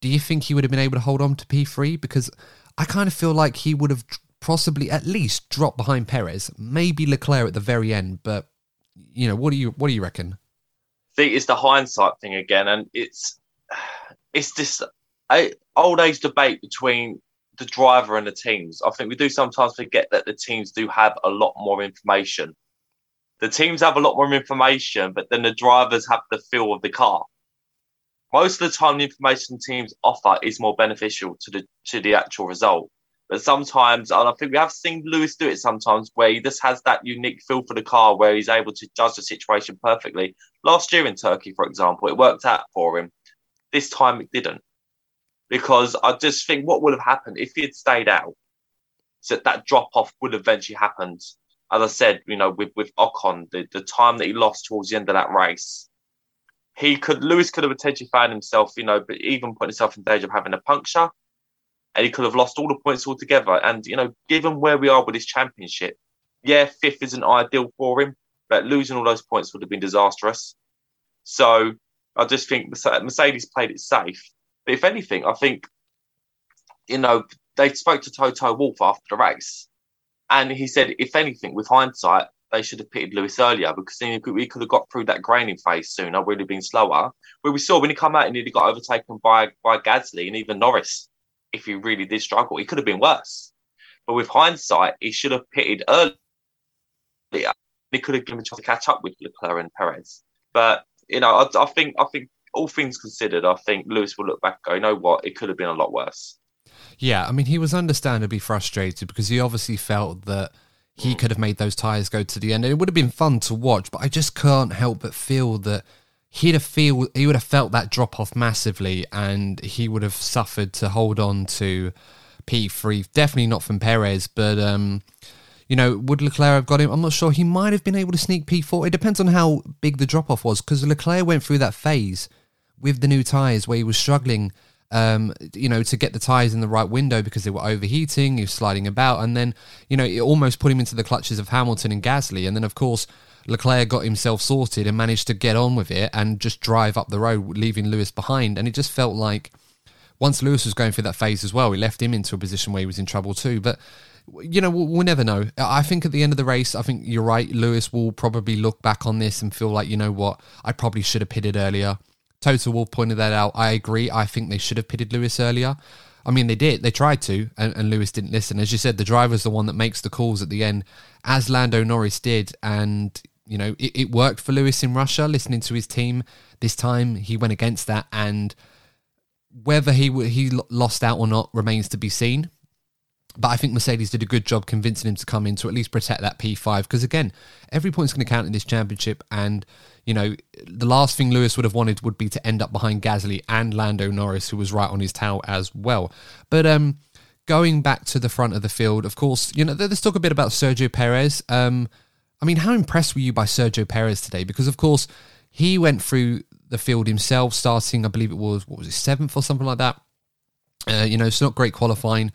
A: do you think he would have been able to hold on to P3? Because I kind of feel like he would have possibly at least dropped behind Perez, maybe Leclerc at the very end. But you know, what do you what do you reckon?
B: I think it's the hindsight thing again, and it's it's this old age debate between the driver and the teams. I think we do sometimes forget that the teams do have a lot more information. The teams have a lot more information, but then the drivers have the feel of the car. Most of the time, the information teams offer is more beneficial to the to the actual result. But sometimes, and I think we have seen Lewis do it sometimes, where he just has that unique feel for the car, where he's able to judge the situation perfectly. Last year in Turkey, for example, it worked out for him. This time it didn't, because I just think what would have happened if he had stayed out, so that drop off would have eventually happened. As I said, you know, with with Ocon, the, the time that he lost towards the end of that race, he could Lewis could have potentially found himself, you know, but even put himself in danger of having a puncture and he could have lost all the points altogether. And you know, given where we are with this championship, yeah, fifth isn't ideal for him, but losing all those points would have been disastrous. So I just think Mercedes played it safe. But if anything, I think, you know, they spoke to Toto Wolff after the race. And he said, if anything, with hindsight, they should have pitted Lewis earlier because then we could have got through that graining phase sooner, We'd have been slower. Where we saw when he come out and he got overtaken by, by Gasly and even Norris, if he really did struggle, it could have been worse. But with hindsight, he should have pitted earlier. He could have given a chance to catch up with Leclerc and Perez. But you know, I, I think I think all things considered, I think Lewis will look back and go, you know what, it could have been a lot worse.
A: Yeah, I mean, he was understandably frustrated because he obviously felt that he mm. could have made those tires go to the end. And it would have been fun to watch, but I just can't help but feel that he'd have feel he would have felt that drop off massively, and he would have suffered to hold on to P3. Definitely not from Perez, but um, you know, would Leclerc have got him? I'm not sure. He might have been able to sneak P4. It depends on how big the drop off was because Leclerc went through that phase with the new tyres where he was struggling, um, you know, to get the tyres in the right window because they were overheating, he was sliding about, and then, you know, it almost put him into the clutches of Hamilton and Gasly. And then, of course, Leclerc got himself sorted and managed to get on with it and just drive up the road, leaving Lewis behind. And it just felt like once Lewis was going through that phase as well, he left him into a position where he was in trouble too. But you know, we'll, we'll, never know. I think at the end of the race, I think you're right. Lewis will probably look back on this and feel like, you know what, I probably should have pitted earlier. Toto Wolff pointed that out. I agree. I think they should have pitted Lewis earlier. I mean, they did. They tried to, and, and Lewis didn't listen. As you said, the driver's the one that makes the calls at the end, as Lando Norris did. And, you know, it, it worked for Lewis in Russia, listening to his team. This time he went against that. And whether he he lost out or not remains to be seen. But I think Mercedes did a good job convincing him to come in to at least protect that P5. Because again, every point's going to count in this championship. And, you know, the last thing Lewis would have wanted would be to end up behind Gasly and Lando Norris, who was right on his tail as well. But um, going back to the front of the field, of course, you know, let's talk a bit about Sergio Perez. Um, I mean, how impressed were you by Sergio Perez today? Because, of course, he went through the field himself, starting, I believe it was, what was it, seventh or something like that. Uh, you know, it's not great qualifying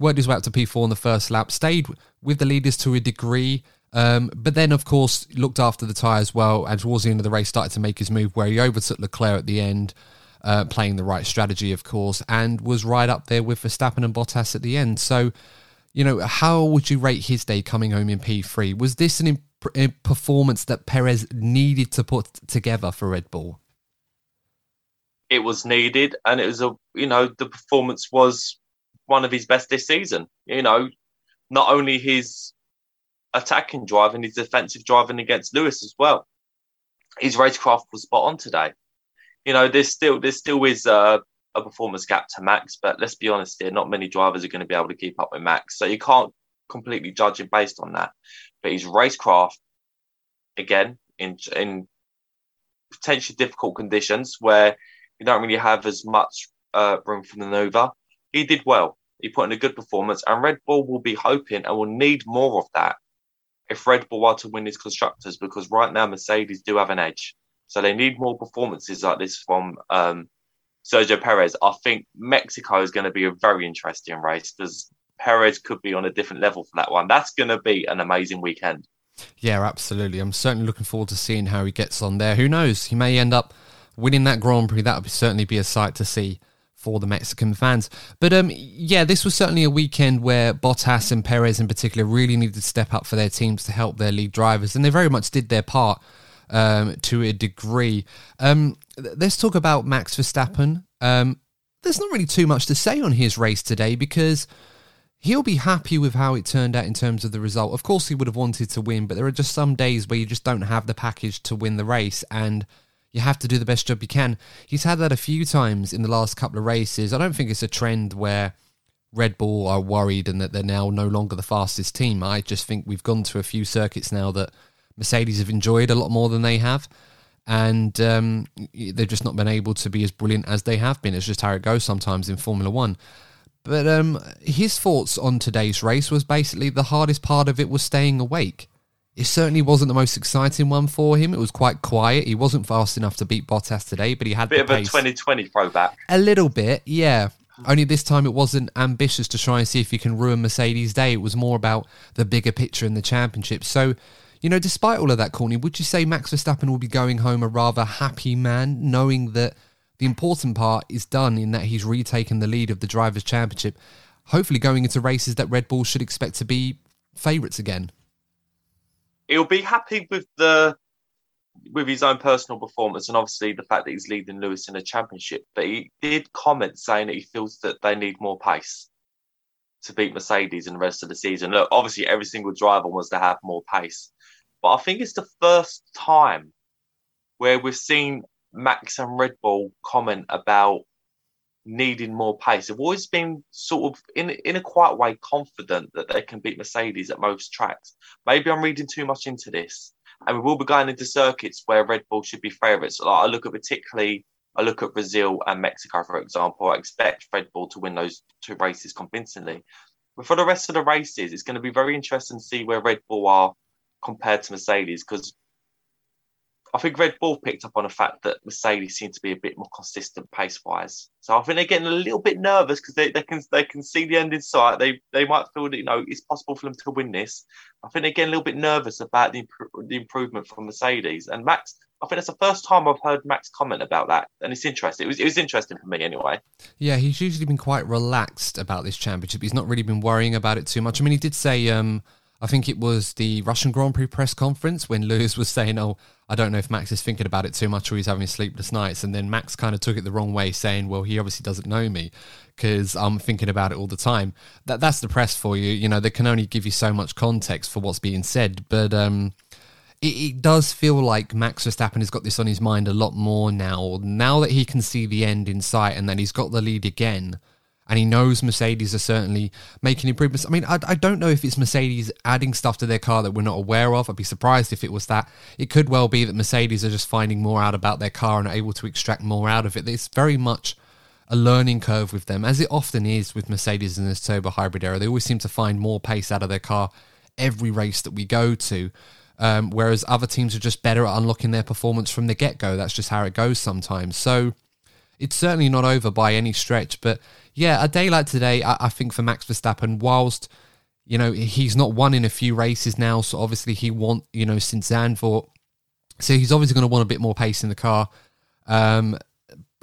A: worked his way up to P4 on the first lap, stayed with the leaders to a degree, um, but then, of course, looked after the tyre as well, and towards the end of the race, started to make his move where he overtook Leclerc at the end, uh, playing the right strategy, of course, and was right up there with Verstappen and Bottas at the end. So, you know, how would you rate his day coming home in P3? Was this an imp- a performance that Perez needed to put together for Red Bull?
B: It was needed, and it was a you know the performance was one of his best this season. You know, not only his attacking drive and his defensive driving against Lewis as well. His racecraft was spot on today. You know, there's still there still is a, a performance gap to Max, but let's be honest here, not many drivers are going to be able to keep up with Max. So you can't completely judge him based on that. But his racecraft, again, in in potentially difficult conditions where you don't really have as much uh, room for maneuver, he did well. He put in a good performance, and Red Bull will be hoping and will need more of that if Red Bull are to win these constructors, because right now Mercedes do have an edge. So they need more performances like this from um, Sergio Perez. I think Mexico is going to be a very interesting race because Perez could be on a different level for that one. That's going to be an amazing weekend.
A: Yeah, absolutely. I'm certainly looking forward to seeing how he gets on there. Who knows? He may end up winning that Grand Prix. That would certainly be a sight to see for the Mexican fans. But um, yeah, this was certainly a weekend where Bottas and Perez in particular really needed to step up for their teams to help their lead drivers, and they very much did their part um, to a degree. Um, let's talk about Max Verstappen. Um, there's not really too much to say on his race today because he'll be happy with how it turned out in terms of the result. Of course, he would have wanted to win, but there are just some days where you just don't have the package to win the race, and you have to do the best job you can. He's had that a few times in the last couple of races. I don't think it's a trend where Red Bull are worried and that they're now no longer the fastest team. I just think we've gone to a few circuits now that Mercedes have enjoyed a lot more than they have. And um, they've just not been able to be as brilliant as they have been. It's just how it goes sometimes in Formula One. But um, his thoughts on today's race was basically the hardest part of it was staying awake. It certainly wasn't the most exciting one for him. It was quite quiet. He wasn't fast enough to beat Bottas today, but he had a
B: bit
A: of
B: pace. a 2020 throwback.
A: A little bit, yeah. Only this time it wasn't ambitious to try and see if he can ruin Mercedes' day. It was more about the bigger picture in the championship. So, you know, despite all of that, Courtney, would you say Max Verstappen will be going home a rather happy man, knowing that the important part is done in that he's retaken the lead of the Drivers' Championship, hopefully going into races that Red Bull should expect to be favourites again?
B: He'll be happy with the with his own personal performance and obviously the fact that he's leading Lewis in a championship. But he did comment saying that he feels that they need more pace to beat Mercedes in the rest of the season. Look, obviously every single driver wants to have more pace. But I think it's the first time where we've seen Max and Red Bull comment about needing more pace. They've always been sort of in in a quiet way confident that they can beat Mercedes at most tracks. Maybe I'm reading too much into this. And we will be going into circuits where Red Bull should be favourites. Like I look at particularly I look at Brazil and Mexico, for example. I expect Red Bull to win those two races convincingly. But for the rest of the races, it's going to be very interesting to see where Red Bull are compared to Mercedes because I think Red Bull picked up on the fact that Mercedes seem to be a bit more consistent pace wise. So I think they're getting a little bit nervous because they, they can they can see the end in sight. They they might feel that you know it's possible for them to win this. I think they're getting a little bit nervous about the, the improvement from Mercedes and Max. I think that's the first time I've heard Max comment about that, and it's interesting. It was it was interesting for me anyway.
A: Yeah, he's usually been quite relaxed about this championship. He's not really been worrying about it too much. I mean, he did say. Um, I think it was the Russian Grand Prix press conference when Lewis was saying, "Oh, I don't know if Max is thinking about it too much or he's having sleepless nights. And then Max kind of took it the wrong way, saying, "Well, he obviously doesn't know me because I'm thinking about it all the time." That that's the press for you. You know, they can only give you so much context for what's being said, but um, it, it does feel like Max Verstappen has got this on his mind a lot more now. Now that he can see the end in sight and that he's got the lead again and he knows Mercedes are certainly making improvements. I mean, I, I, don't know if it's Mercedes adding stuff to their car that we're not aware of. I'd be surprised if it was that. It could well be that Mercedes are just finding more out about their car and are able to extract more out of it. It's very much a learning curve with them, as it often is with Mercedes in this turbo hybrid era. They always seem to find more pace out of their car every race that we go to. Um, whereas other teams are just better at unlocking their performance from the get go. That's just how it goes sometimes. So it's certainly not over by any stretch. But yeah, a day like today, I, I think for Max Verstappen, whilst you know he's not won in a few races now, so obviously he want you know since Zandvoort, so he's obviously going to want a bit more pace in the car. Um,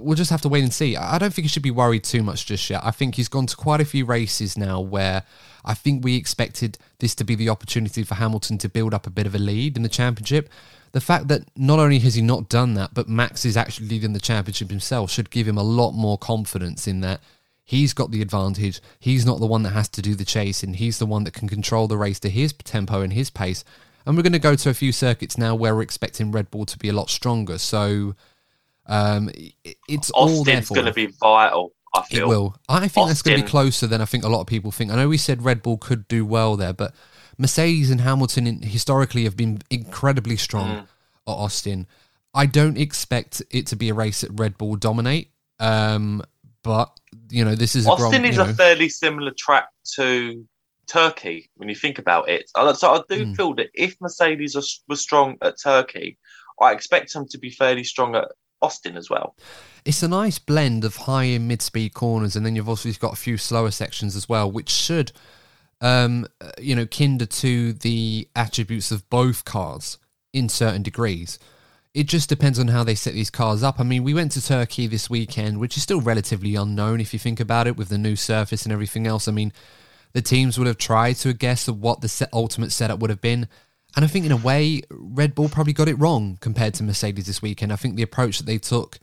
A: we'll just have to wait and see. I don't think he should be worried too much just yet. I think he's gone to quite a few races now where I think we expected this to be the opportunity for Hamilton to build up a bit of a lead in the championship the fact that not only has he not done that, but Max is actually leading the championship himself should give him a lot more confidence in that he's got the advantage. He's not the one that has to do the chasing. He's the one that can control the race to his tempo and his pace. And we're going to go to a few circuits now where we're expecting Red Bull to be a lot stronger. So um, it's all
B: going to be vital. I feel.
A: It will. I think Austin. that's going to be closer than I think a lot of people think. I know we said Red Bull could do well there, but Mercedes and Hamilton historically have been incredibly strong mm. at Austin. I don't expect it to be a race that Red Bull dominate. Um, but you know, this is
B: Austin
A: a
B: is a fairly similar track to Turkey when you think about it. So I do mm. feel that if Mercedes was strong at Turkey, I expect them to be fairly strong at Austin as well.
A: It's a nice blend of high and mid speed corners, and then you've also got a few slower sections as well, which should um, you know, kinder to the attributes of both cars in certain degrees. It just depends on how they set these cars up. I mean, we went to Turkey this weekend, which is still relatively unknown if you think about it, with the new surface and everything else. I mean, the teams would have tried to guess of what the set, ultimate setup would have been. And I think, in a way, Red Bull probably got it wrong compared to Mercedes this weekend. I think the approach that they took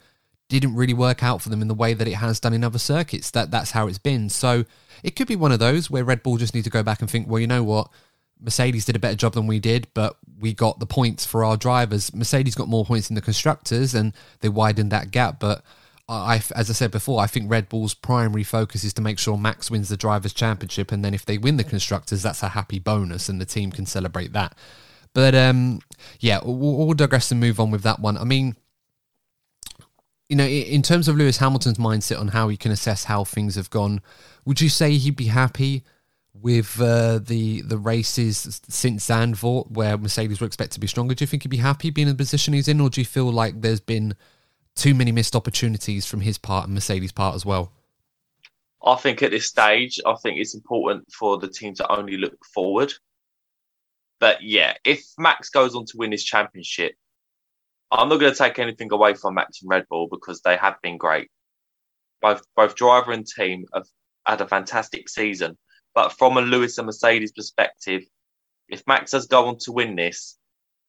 A: didn't really work out for them in the way that it has done in other circuits. That that's how it's been. So it could be one of those where Red Bull just need to go back and think, well, you know what, Mercedes did a better job than we did, but we got the points for our drivers. Mercedes got more points than the constructors, and they widened that gap. But I, as I said before, I think Red Bull's primary focus is to make sure Max wins the drivers' championship, and then if they win the constructors, that's a happy bonus, and the team can celebrate that. But um, yeah, we'll, we'll digress and move on with that one. I mean, you know, in terms of Lewis Hamilton's mindset on how he can assess how things have gone, would you say he'd be happy with uh, the the races since Zandvoort, where Mercedes were expected to be stronger? Do you think he'd be happy being in the position he's in, or do you feel like there's been too many missed opportunities from his part and Mercedes' part as well?
B: I think at this stage, I think it's important for the team to only look forward. But yeah, if Max goes on to win his championship, I'm not going to take anything away from Max and Red Bull because they have been great. Both both driver and team have had a fantastic season. But from a Lewis and Mercedes perspective, if Max does go on to win this,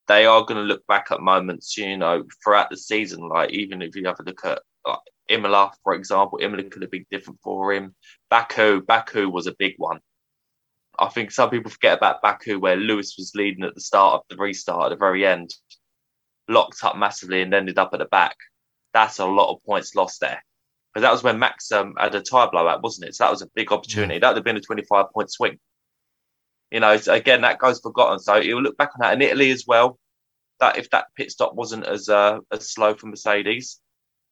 B: they are going to look back at moments, you know, throughout the season. Like even if you have a look at like Imola, for example, Imola could have been different for him. Baku, Baku was a big one. I think some people forget about Baku, where Lewis was leading at the start of the restart at the very end, locked up massively and ended up at the back. That's a lot of points lost there. But that was when Max um, had a tyre blowout, wasn't it? So that was a big opportunity. That would have been a 25 point swing. You know, so again, that goes forgotten. So he'll look back on that in Italy as well. That if that pit stop wasn't as uh, as slow for Mercedes,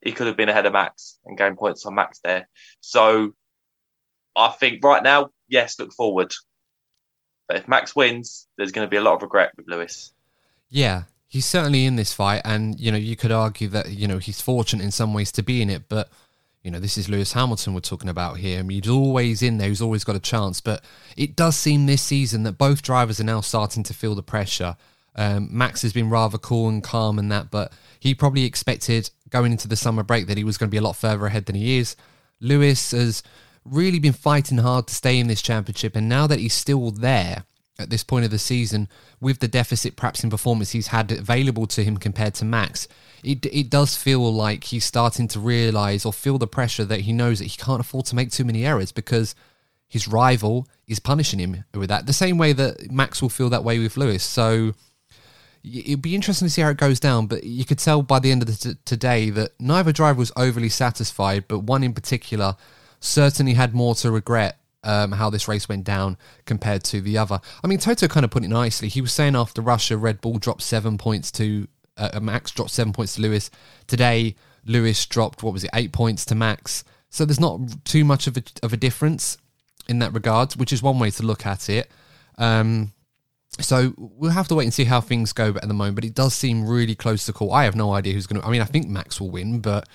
B: he could have been ahead of Max and gained points on Max there. So I think right now, yes, look forward. But if Max wins, there's going to be a lot of regret with Lewis.
A: Yeah, he's certainly in this fight, and you know you could argue that you know he's fortunate in some ways to be in it, but you know this is Lewis Hamilton we're talking about here. I mean, he's always in there, he's always got a chance, but it does seem this season that both drivers are now starting to feel the pressure. Um, Max has been rather cool and calm in that, but he probably expected going into the summer break that he was going to be a lot further ahead than he is. Lewis has really been fighting hard to stay in this championship, and now that he's still there at this point of the season, with the deficit perhaps in performance he's had available to him compared to Max, it it does feel like he's starting to realise or feel the pressure that he knows that he can't afford to make too many errors because his rival is punishing him with that. The same way that Max will feel that way with Lewis. So it'd be interesting to see how it goes down. But you could tell by the end of the t- today that neither driver was overly satisfied, but one in particular certainly had more to regret um, how this race went down compared to the other. I mean, Toto kind of put it nicely. He was saying after Russia, Red Bull dropped seven points to uh, Max, dropped seven points to Lewis. Today, Lewis dropped what was it, eight points to Max. So there's not too much of a, of a difference in that regard, which is one way to look at it. Um, so we'll have to wait and see how things go at the moment. But it does seem really close to call. I have no idea who's going to. I mean, I think Max will win, but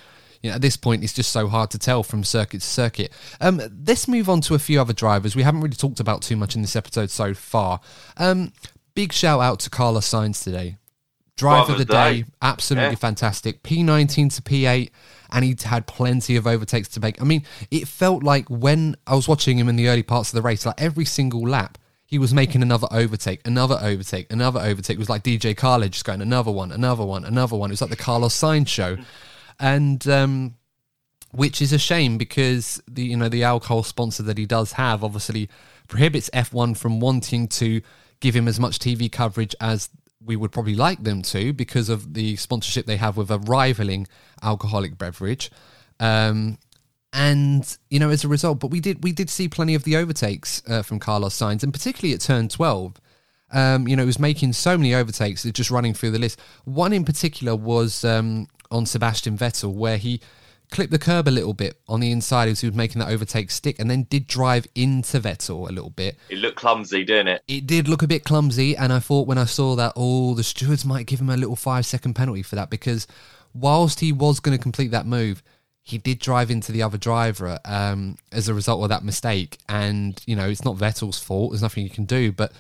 A: you know, at this point, it's just so hard to tell from circuit to circuit. Um, let's move on to a few other drivers. We haven't really talked about too much in this episode so far. Um, big shout out to Carlos Sainz today. Driver of the day, day. absolutely yeah. fantastic. P19 to P8, and he had plenty of overtakes to make. I mean, it felt like when I was watching him in the early parts of the race, like every single lap, he was making another overtake, another overtake, another overtake. It was like DJ Khaled just going another one, another one, another one. It was like the Carlos Sainz show and um, which is a shame because the you know the alcohol sponsor that he does have obviously prohibits F1 from wanting to give him as much TV coverage as we would probably like them to because of the sponsorship they have with a rivaling alcoholic beverage. Um, and you know, as a result, but we did we did see plenty of the overtakes uh, from Carlos Sainz, and particularly at turn twelve. Um, you know, he was making so many overtakes, it's just running through the list. One in particular was um, on Sebastian Vettel, where he clipped the curb a little bit on the inside as he was making that overtake stick and then did drive into Vettel a little bit.
B: It looked clumsy, didn't it?
A: It did look a bit clumsy, and I thought when I saw that, oh, the stewards might give him a little five second penalty for that because whilst he was going to complete that move, he did drive into the other driver um, as a result of that mistake. And, you know, it's not Vettel's fault, there's nothing you can do, but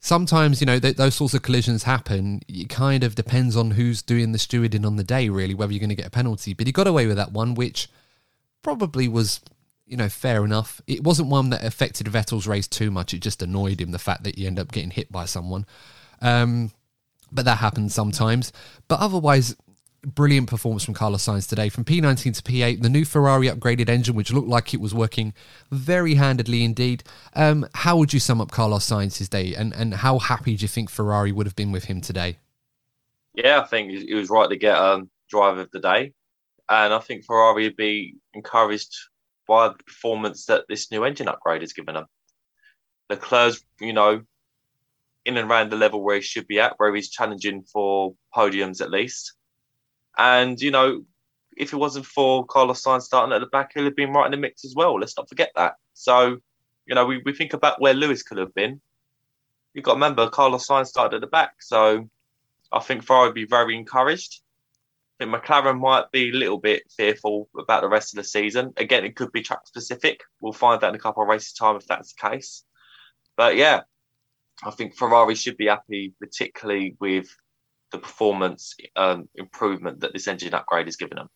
A: sometimes you know th- those sorts of collisions happen. It kind of depends on who's doing the stewarding on the day really whether you're going to get a penalty. But he got away with that one which probably was you know fair enough. It wasn't one that affected vettel's race too much. It just annoyed him the fact that you end up getting hit by someone. Um, but that happens sometimes. But otherwise brilliant performance from Carlos Sainz today. From P19 to P8, the new Ferrari upgraded engine, which looked like it was working very handedly indeed. Um, how would you sum up Carlos Sainz's day, and, and how happy do you think Ferrari would have been with him today?
B: Yeah, I think it was right to get um, driver of the day, and I think Ferrari would be encouraged by the performance that this new engine upgrade has given them. Leclerc's, you know, in and around the level where he should be at, where he's challenging for podiums at least and, you know, if it wasn't for Carlos Sainz starting at the back, he'll have been right in the mix as well. Let's not forget that. So, you know, we, we think about where Lewis could have been. You've got to remember, Carlos Sainz started at the back. So I think Ferrari would be very encouraged. I think McLaren might be a little bit fearful about the rest of the season. Again, it could be track specific. We'll find out in a couple of races' time if that's the case. But yeah, I think Ferrari should be happy, particularly with the performance um, improvement that this engine upgrade has given them.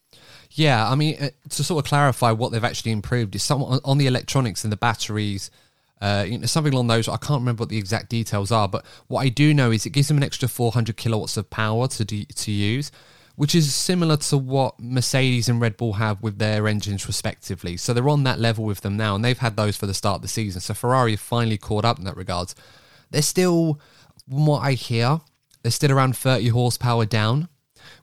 A: Yeah, I mean, uh, to sort of clarify what they've actually improved is some on the electronics and the batteries. Uh, you know, something along those. I can't remember what the exact details are, but what I do know is it gives them an extra 400 kilowatts of power to do, to use, which is similar to what Mercedes and Red Bull have with their engines respectively. So they're on that level with them now, and they've had those for the start of the season. So Ferrari have finally caught up in that regards. They're still, from what I hear, they're still around 30 horsepower down,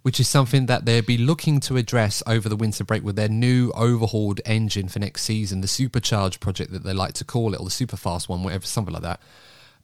A: which is something that they'll be looking to address over the winter break with their new overhauled engine for next season, the supercharged project that they like to call it, or the super fast one, whatever, something like that.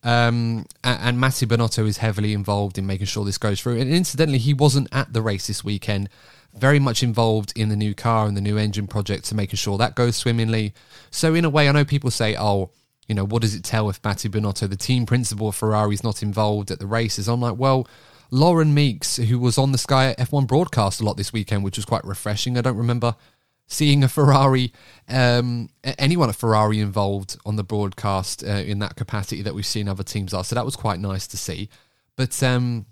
A: Um, and, and Mattia Binotto is heavily involved in making sure this goes through. And incidentally, he wasn't at the race this weekend. Very much involved in the new car and the new engine project to making sure that goes swimmingly. So in a way, I know people say, "Oh, you know, what does it tell if Mattia Binotto, the team principal of Ferrari, is not involved at the races? I'm like, well, Laurent Mekies, who was on the Sky F1 broadcast a lot this weekend, which was quite refreshing. I don't remember seeing a Ferrari, um, anyone at Ferrari involved on the broadcast uh, in that capacity that we've seen other teams are. So that was quite nice to see. But um,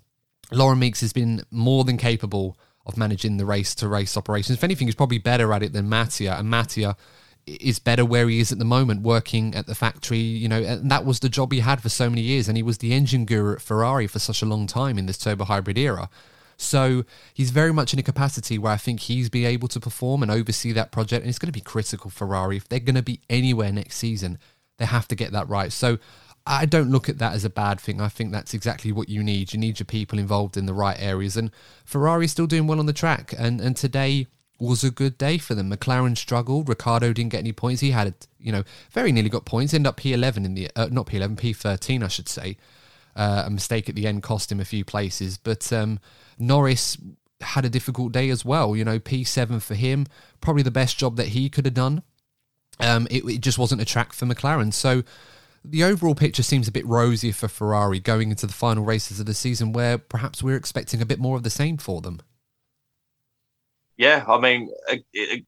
A: Laurent Mekies has been more than capable of managing the race to race operations. If anything, he's probably better at it than Mattia. And Mattia is better where he is at the moment, working at the factory. You know, and that was the job he had for so many years, and he was the engine guru at Ferrari for such a long time in this turbo hybrid era. So he's very much in a capacity where I think he's be able to perform and oversee that project, and it's going to be critical Ferrari if they're going to be anywhere next season. They have to get that right. So I don't look at that as a bad thing. I think that's exactly what you need. You need your people involved in the right areas, and Ferrari's still doing well on the track. And and today was a good day for them. McLaren struggled. Ricciardo didn't get any points. He had, you know, very nearly got points. Ended up P11 in the, uh, not P11, P13, I should say. Uh, a mistake at the end cost him a few places. But um, Norris had a difficult day as well. You know, P7 for him, probably the best job that he could have done. Um, it, it just wasn't a track for McLaren. So the overall picture seems a bit rosier for Ferrari going into the final races of the season, where perhaps we're expecting a bit more of the same for them
B: yeah, I mean,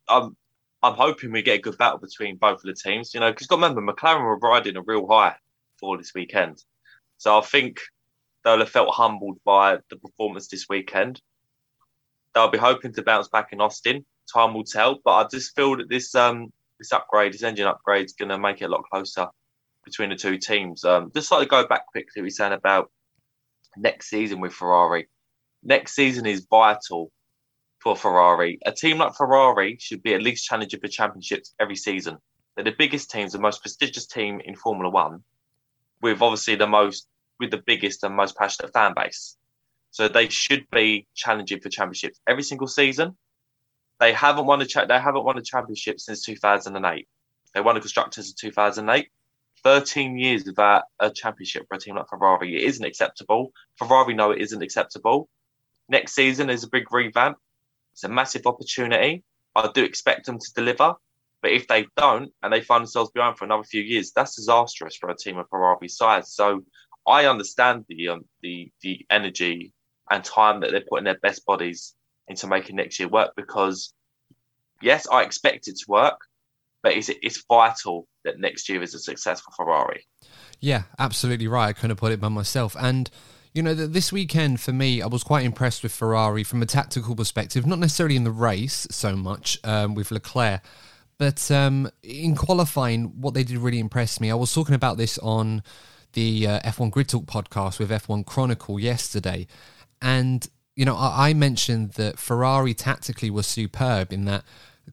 B: I'm I'm hoping we get a good battle between both of the teams. You know, because remember McLaren were riding a real high for this weekend, so I think they'll have felt humbled by the performance this weekend. They'll be hoping to bounce back in Austin. Time will tell, but I just feel that this um this upgrade, this engine upgrade, is going to make it a lot closer between the two teams. Um, just like to go back quickly, we saying about next season with Ferrari. Next season is vital for Ferrari. A team like Ferrari should be at least challenging for championships every season. They're the biggest teams, the most prestigious team in Formula One, with obviously the most, with the biggest and most passionate fan base. So they should be challenging for championships every single season. They haven't won a cha- they haven't won a championship since 2008. They won a constructors in 2008. 13 years without a championship for a team like Ferrari. It isn't acceptable. Ferrari know it isn't acceptable. Next season is a big revamp. It's a massive opportunity. I do expect them to deliver. But if they don't and they find themselves behind for another few years, that's disastrous for a team of Ferrari size. So I understand the um, the the energy and time that they're putting their best bodies into making next year work because yes, I expect it to work, but it's it's vital that next year is a successful Ferrari.
A: Yeah, absolutely right. I couldn't put it by myself. And you know, this weekend for me, I was quite impressed with Ferrari from a tactical perspective, not necessarily in the race so much um, with Leclerc, but um, in qualifying, what they did really impressed me. I was talking about this on the uh, F1 Grid Talk podcast with F1 Chronicle yesterday, and you know, I, I mentioned that Ferrari tactically was superb in that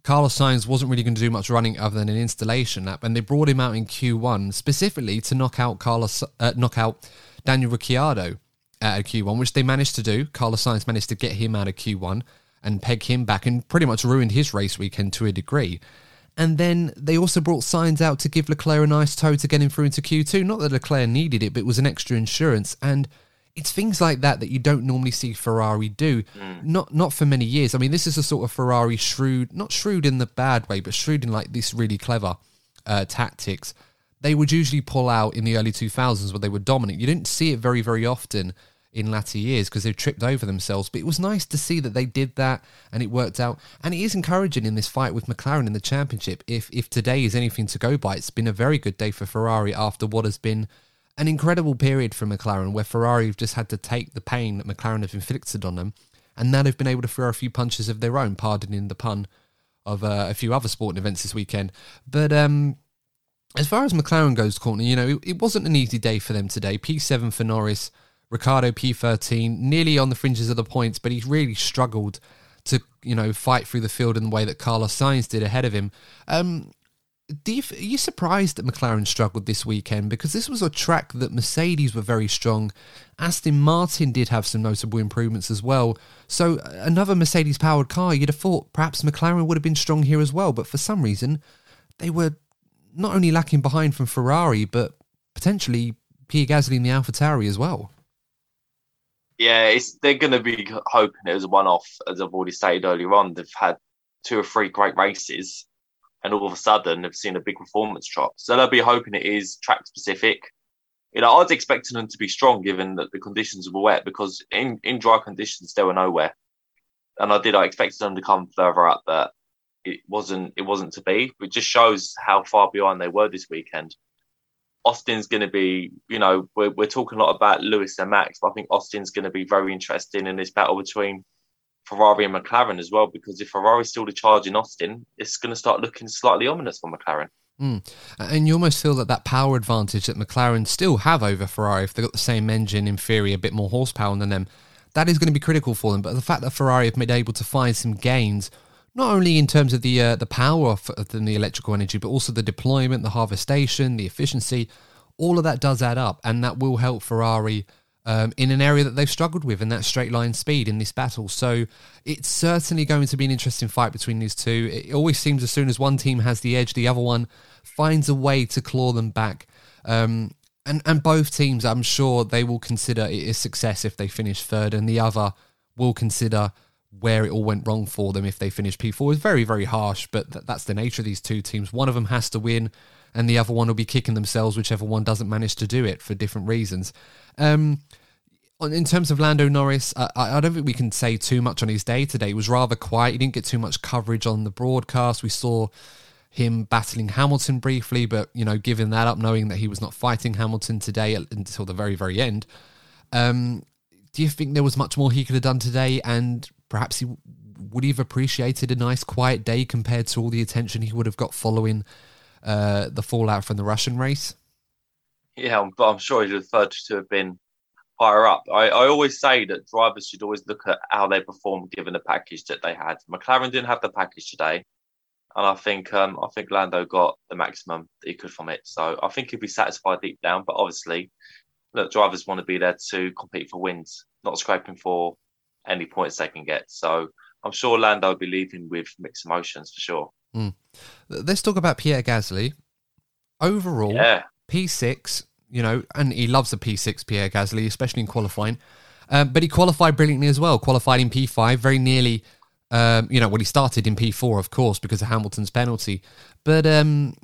A: Carlos Sainz wasn't really going to do much running other than an installation lap, and they brought him out in Q1 specifically to knock out Carlos, uh, knock out Daniel Ricciardo out of Q1, which they managed to do. Carlos Sainz managed to get him out of Q1 and peg him back and pretty much ruined his race weekend to a degree. And then they also brought Sainz out to give Leclerc a nice toe to get him through into Q2. Not that Leclerc needed it, but it was an extra insurance. And it's things like that that you don't normally see Ferrari do. Mm. Not not for many years. I mean, this is a sort of Ferrari shrewd, not shrewd in the bad way, but shrewd in like this really clever uh, tactics. They would usually pull out in the early 2000s where they were dominant. You didn't see it very, very often in latter years because they've tripped over themselves. But it was nice to see that they did that and it worked out. And it is encouraging in this fight with McLaren in the championship. If if today is anything to go by, it's been a very good day for Ferrari after what has been an incredible period for McLaren where Ferrari have just had to take the pain that McLaren have inflicted on them, and now they've been able to throw a few punches of their own, pardoning the pun of uh, a few other sporting events this weekend. But um, as far as McLaren goes, Courtney, you know, it, it wasn't an easy day for them today. P7 for Norris, Ricciardo P13, nearly on the fringes of the points, but he really struggled to, you know, fight through the field in the way that Carlos Sainz did ahead of him. Um, you, are you surprised that McLaren struggled this weekend? Because this was a track that Mercedes were very strong. Aston Martin did have some notable improvements as well. So another Mercedes powered car, you'd have thought perhaps McLaren would have been strong here as well. But for some reason, they were not only lacking behind from Ferrari, but potentially Pierre Gasly in the AlphaTauri as well.
B: Yeah, they're going to be hoping it was a one-off, as I've already stated earlier on. They've had two or three great races, and all of a sudden they've seen a big performance drop. So they'll be hoping it is track specific. You know, I was expecting them to be strong given that the conditions were wet because in, in dry conditions they were nowhere, and I did. I expected them to come further up, but it wasn't. It wasn't to be. It just shows how far behind they were this weekend. Austin's going to be, you know, we're, we're talking a lot about Lewis and Max, but I think Austin's going to be very interesting in this battle between Ferrari and McLaren as well, because if Ferrari's still the charge in Austin, it's going to start looking slightly ominous for McLaren.
A: Mm. And you almost feel that that power advantage that McLaren still have over Ferrari, if they've got the same engine in theory, a bit more horsepower than them, that is going to be critical for them. But the fact that Ferrari have been able to find some gains, not only in terms of the uh, the power of, of the electrical energy, but also the deployment, the harvestation, the efficiency, all of that does add up, and that will help Ferrari um, in an area that they've struggled with, in that straight line speed in this battle. So it's certainly going to be an interesting fight between these two. It always seems as soon as one team has the edge, the other one finds a way to claw them back. Um, and, and both teams, I'm sure they will consider it a success if they finish third, and the other will consider where it all went wrong for them if they finish P4. is very, very harsh, but th- that's the nature of these two teams. One of them has to win, and the other one will be kicking themselves, whichever one doesn't manage to do it for different reasons. Um, in terms of Lando Norris, I, I, don't think we can say too much on his day today. He was rather quiet. He didn't get too much coverage on the broadcast. We saw him battling Hamilton briefly, but you know, giving that up, knowing that he was not fighting Hamilton today until the very, very end. Um, do you think there was much more he could have done today, and perhaps he would have appreciated a nice, quiet day compared to all the attention he would have got following uh, the fallout from the Russian race?
B: Yeah, but I'm sure he'd preferred to have been higher up. I, I always say that drivers should always look at how they perform given the package that they had. McLaren didn't have the package today, and I think um, I think Lando got the maximum that he could from it. So I think he'd be satisfied deep down. But obviously, look, drivers want to be there to compete for wins, not scraping for any points they can get. So I'm sure Lando will be leaving with mixed emotions for sure.
A: Mm. Let's talk about Pierre Gasly. Overall, yeah. P6, you know, and he loves a P6, Pierre Gasly, especially in qualifying. Um, but he qualified brilliantly as well, qualified in P5, very nearly, um, you know, when he started in P4, of course, because of Hamilton's penalty. But um,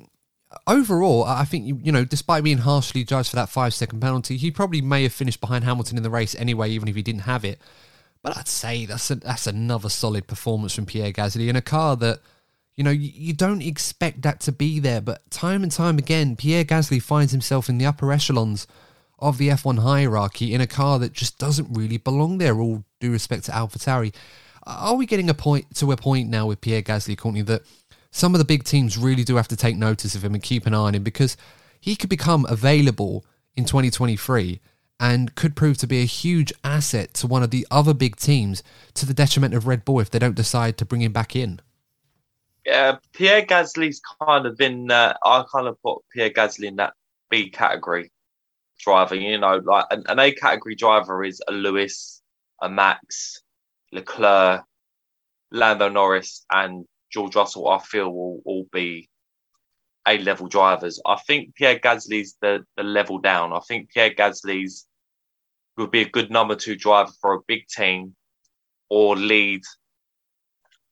A: overall, I think, you, you know, despite being harshly judged for that five second penalty, he probably may have finished behind Hamilton in the race anyway, even if he didn't have it. But I'd say that's a, that's another solid performance from Pierre Gasly in a car that you know, you, you don't expect that to be there, but time and time again, Pierre Gasly finds himself in the upper echelons of the F1 hierarchy in a car that just doesn't really belong there, all due respect to AlphaTauri. Are we getting a point to a point now with Pierre Gasly, Courtney, that some of the big teams really do have to take notice of him and keep an eye on him because he could become available in 2023 and could prove to be a huge asset to one of the other big teams to the detriment of Red Bull if they don't decide to bring him back in?
B: Yeah, Pierre Gasly's kind of in. Uh, I kind of put Pierre Gasly in that B category driver. You know, like an, an A category driver is a Lewis, a Max, Leclerc, Lando Norris, and George Russell. I feel will all be A level drivers. I think Pierre Gasly's the the level down. I think Pierre Gasly's would be a good number two driver for a big team or lead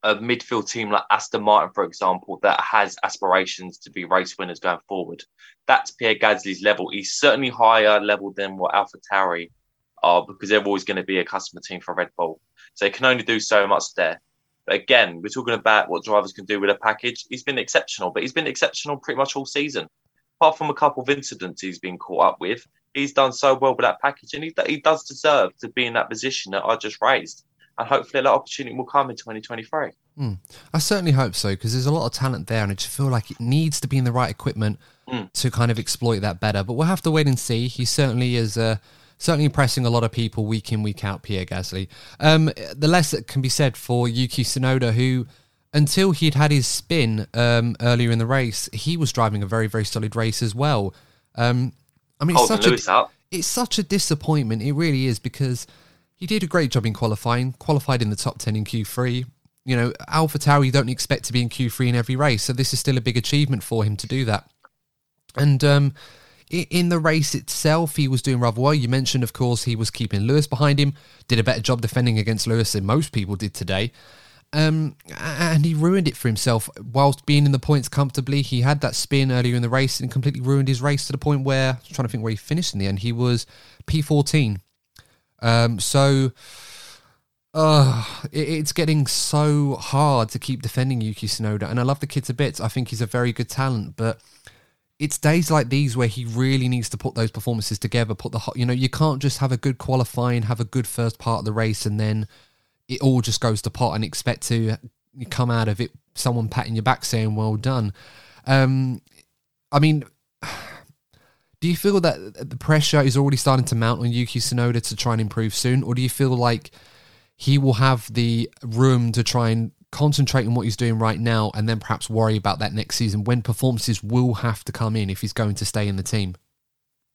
B: a midfield team like Aston Martin, for example, that has aspirations to be race winners going forward. That's Pierre Gasly's level. He's certainly higher level than what Alpha Tauri are because they're always going to be a customer team for Red Bull. So they can only do so much there. But again, we're talking about what drivers can do with a package. He's been exceptional, but he's been exceptional pretty much all season. Apart from a couple of incidents he's been caught up with, he's done so well with that package, and he he does deserve to be in that position that I just raised. And hopefully, that opportunity will come in 2023.
A: Mm. I certainly hope so because there's a lot of talent there, and I just feel like it needs to be in the right equipment
B: Mm.
A: to kind of exploit that better. But we'll have to wait and see. He certainly is. Uh, Certainly impressing a lot of people week in, week out, Pierre Gasly. Um, the less that can be said for Yuki Tsunoda, who, until he'd had his spin um, earlier in the race, he was driving a very, very solid race as well. Um, I mean, it's such,
B: Lewis
A: a,
B: up.
A: it's such a disappointment. It really is because he did a great job in qualifying, qualified in the top 10 in Q3. You know, AlphaTauri, you don't expect to be in Q3 in every race, so this is still a big achievement for him to do that. And um, in the race itself, he was doing rather well. You mentioned, of course, he was keeping Lewis behind him, did a better job defending against Lewis than most people did today. Um, and he ruined it for himself whilst being in the points comfortably. He had that spin earlier in the race and completely ruined his race to the point where, I was trying to think where he finished in the end, he was P14. Um, so, uh, it, it's getting so hard to keep defending Yuki Tsunoda. And I love the kid to bits. I think he's a very good talent, but it's days like these where he really needs to put those performances together. Put the you know, you can't just have a good qualifying, have a good first part of the race, and then it all just goes to pot and expect to come out of it someone patting your back saying well done. Um, I mean, <sighs> do you feel that the pressure is already starting to mount on Yuki Tsunoda to try and improve soon, or do you feel like he will have the room to try and concentrate on what he's doing right now and then perhaps worry about that next season when performances will have to come in if he's going to stay in the team?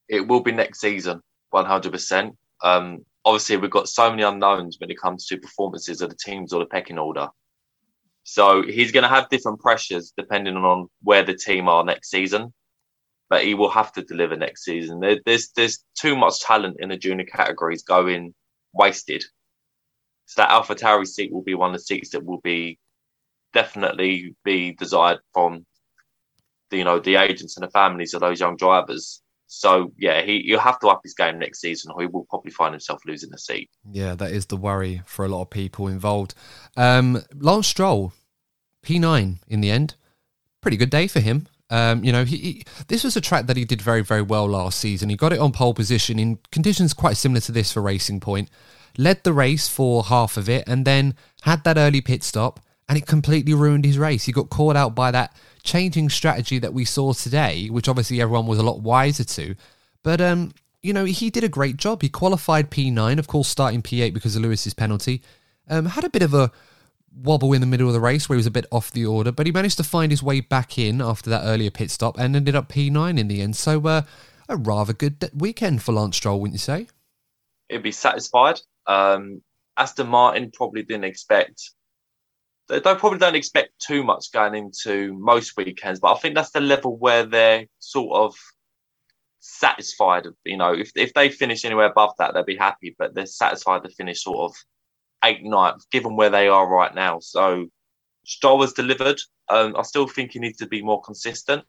B: It will be next season, 100%. Um, obviously, we've got so many unknowns when it comes to performances of the teams or the pecking order. So he's going to have different pressures depending on where the team are next season. But he will have to deliver next season. There, there's there's too much talent in the junior categories going wasted. So that Alpha Tauri seat will be one of the seats that will be definitely be desired from the, you know the agents and the families of those young drivers. So yeah, he you'll have to up his game next season, or he will probably find himself losing a seat.
A: Yeah, that is the worry for a lot of people involved. Um, Lance Stroll, P9 in the end. Pretty good day for him. Um, you know, he, he, this was a track that he did very, very well last season. He got it on pole position in conditions quite similar to this for Racing Point. Led the race for half of it and then had that early pit stop, and it completely ruined his race. He got caught out by that changing strategy that we saw today, which obviously everyone was a lot wiser to. But um, you know, he did a great job. He qualified P9, of course, starting P8 because of Lewis's penalty. Um, had a bit of a wobble in the middle of the race where he was a bit off the order, but he managed to find his way back in after that earlier pit stop and ended up P9 in the end. So, uh, a rather good weekend for Lance Stroll, wouldn't you say?
B: He'd be satisfied. Um, Aston Martin probably didn't expect. They probably don't expect too much going into most weekends, but I think that's the level where they're sort of satisfied. You know, if if they finish anywhere above that, they'll be happy. But they're satisfied to finish sort of eight ninth, given where they are right now. So Stroll has delivered. Um, I still think he needs to be more consistent,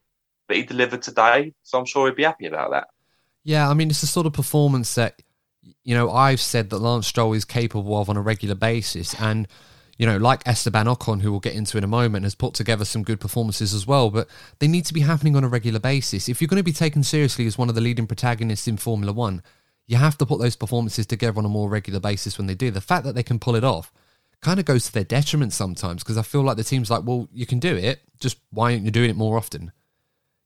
B: but he delivered today, so I'm sure he'd be happy about that.
A: Yeah, I mean, it's the sort of performance that, you know, I've said that Lance Stroll is capable of on a regular basis. And, you know, like Esteban Ocon, who we'll get into in a moment, has put together some good performances as well. But they need to be happening on a regular basis. If you're going to be taken seriously as one of the leading protagonists in Formula One, you have to put those performances together on a more regular basis when they do. The fact that they can pull it off kind of goes to their detriment sometimes because I feel like the team's like, well, you can do it, just why aren't you doing it more often?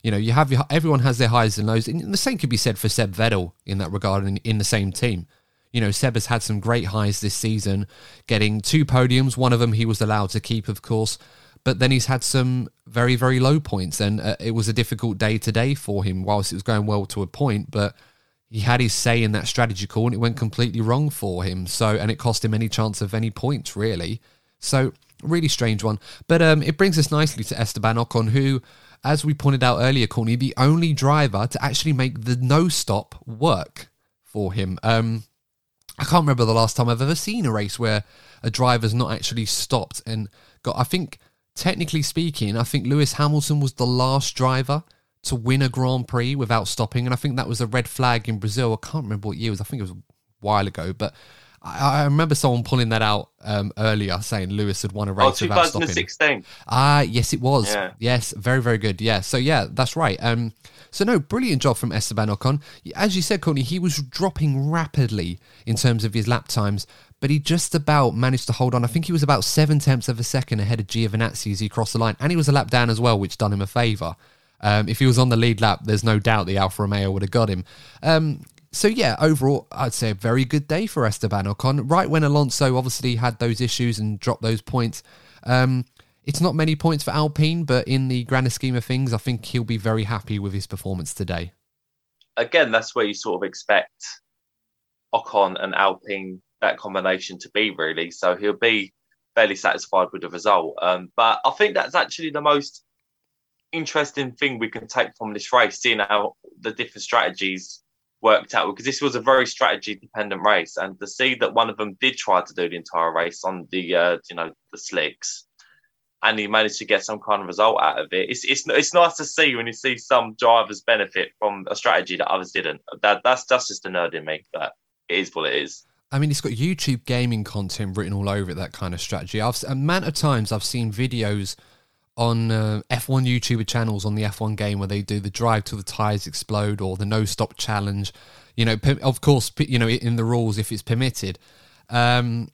A: You know, you have your, everyone has their highs and lows, and the same could be said for Seb Vettel in that regard in, in the same team. You know, Seb has had some great highs this season, getting two podiums. One of them he was allowed to keep, of course, but then he's had some very, very low points, and uh, it was a difficult day today for him. Whilst it was going well to a point, but he had his say in that strategy call, and it went completely wrong for him. So, and it cost him any chance of any points really. So, really strange one. But um, it brings us nicely to Esteban Ocon, who, as we pointed out earlier, Courtney, the only driver to actually make the no stop work for him. Um, I can't remember the last time I've ever seen a race where a driver's not actually stopped and got. I think, technically speaking, I think Lewis Hamilton was the last driver to win a Grand Prix without stopping, and I think that was a red flag in Brazil. I can't remember what year it was. I think it was a while ago, but I, I remember someone pulling that out um, earlier, saying Lewis had won a race
B: oh,
A: without stopping.
B: 2016.
A: Ah, yes, it was.
B: Yeah.
A: Yes, very, very good. Yeah. So yeah, that's right. Um, so no, brilliant job from Esteban Ocon. As you said, Courtney, he was dropping rapidly in terms of his lap times, but he just about managed to hold on. I think he was about seven tenths of a second ahead of Giovinazzi as he crossed the line, and he was a lap down as well, which done him a favour. Um, if he was on the lead lap, there's no doubt the Alfa Romeo would have got him. Um, so yeah, overall, I'd say a very good day for Esteban Ocon. Right when Alonso obviously had those issues and dropped those points, um, it's not many points for Alpine, but in the grander scheme of things, I think he'll be very happy with his performance today.
B: Again, that's where you sort of expect Ocon and Alpine that combination to be really. So he'll be fairly satisfied with the result. Um, but I think that's actually the most interesting thing we can take from this race, seeing how the different strategies worked out. Because this was a very strategy dependent race, and to see that one of them did try to do the entire race on the uh, you know the slicks, and he managed to get some kind of result out of it. It's it's it's nice to see when you see some drivers benefit from a strategy that others didn't. That that's that's just a nerd in me, but it is what it is.
A: I mean, it's got YouTube gaming content written all over it. That kind of strategy. I've a amount of times I've seen videos on uh, F1 YouTuber channels on the F1 game where they do the drive till the tires explode or the no stop challenge. You know, of course, you know in the rules if it's permitted. Um,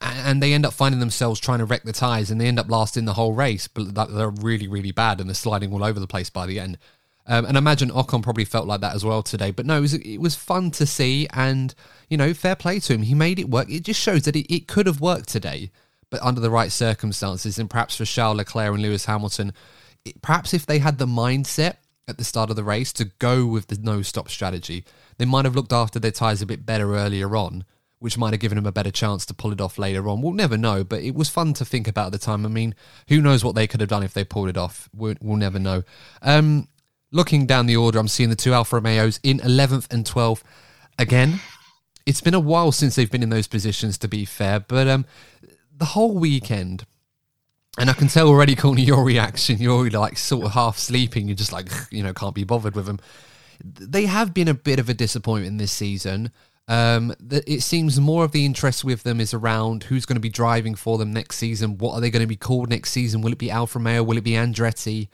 A: and they end up finding themselves trying to wreck the tires and they end up lasting the whole race, but they're really, really bad and they're sliding all over the place by the end. Um, and I imagine Ocon probably felt like that as well today. But no, it was, it was fun to see. And, you know, fair play to him. He made it work. It just shows that it, it could have worked today, but under the right circumstances. And perhaps for Charles Leclerc and Lewis Hamilton, it, perhaps if they had the mindset at the start of the race to go with the no stop strategy, they might have looked after their tyres a bit better earlier on, which might have given them a better chance to pull it off later on. We'll never know, but it was fun to think about at the time. I mean, who knows what they could have done if they pulled it off? We'll, we'll never know. Um, looking down the order, I'm seeing the two Alfa Romeos in 11th and 12th. Again, it's been a while since they've been in those positions, to be fair, but um, the whole weekend, and I can tell already, Courtney, your reaction, you're like sort of half sleeping, you're just like, <sighs> you know, can't be bothered with them. They have been a bit of a disappointment this season. Um, it seems more of the interest with them is around who's going to be driving for them next season. What are they going to be called next season? Will it be Alfa Romeo? Will it be Andretti?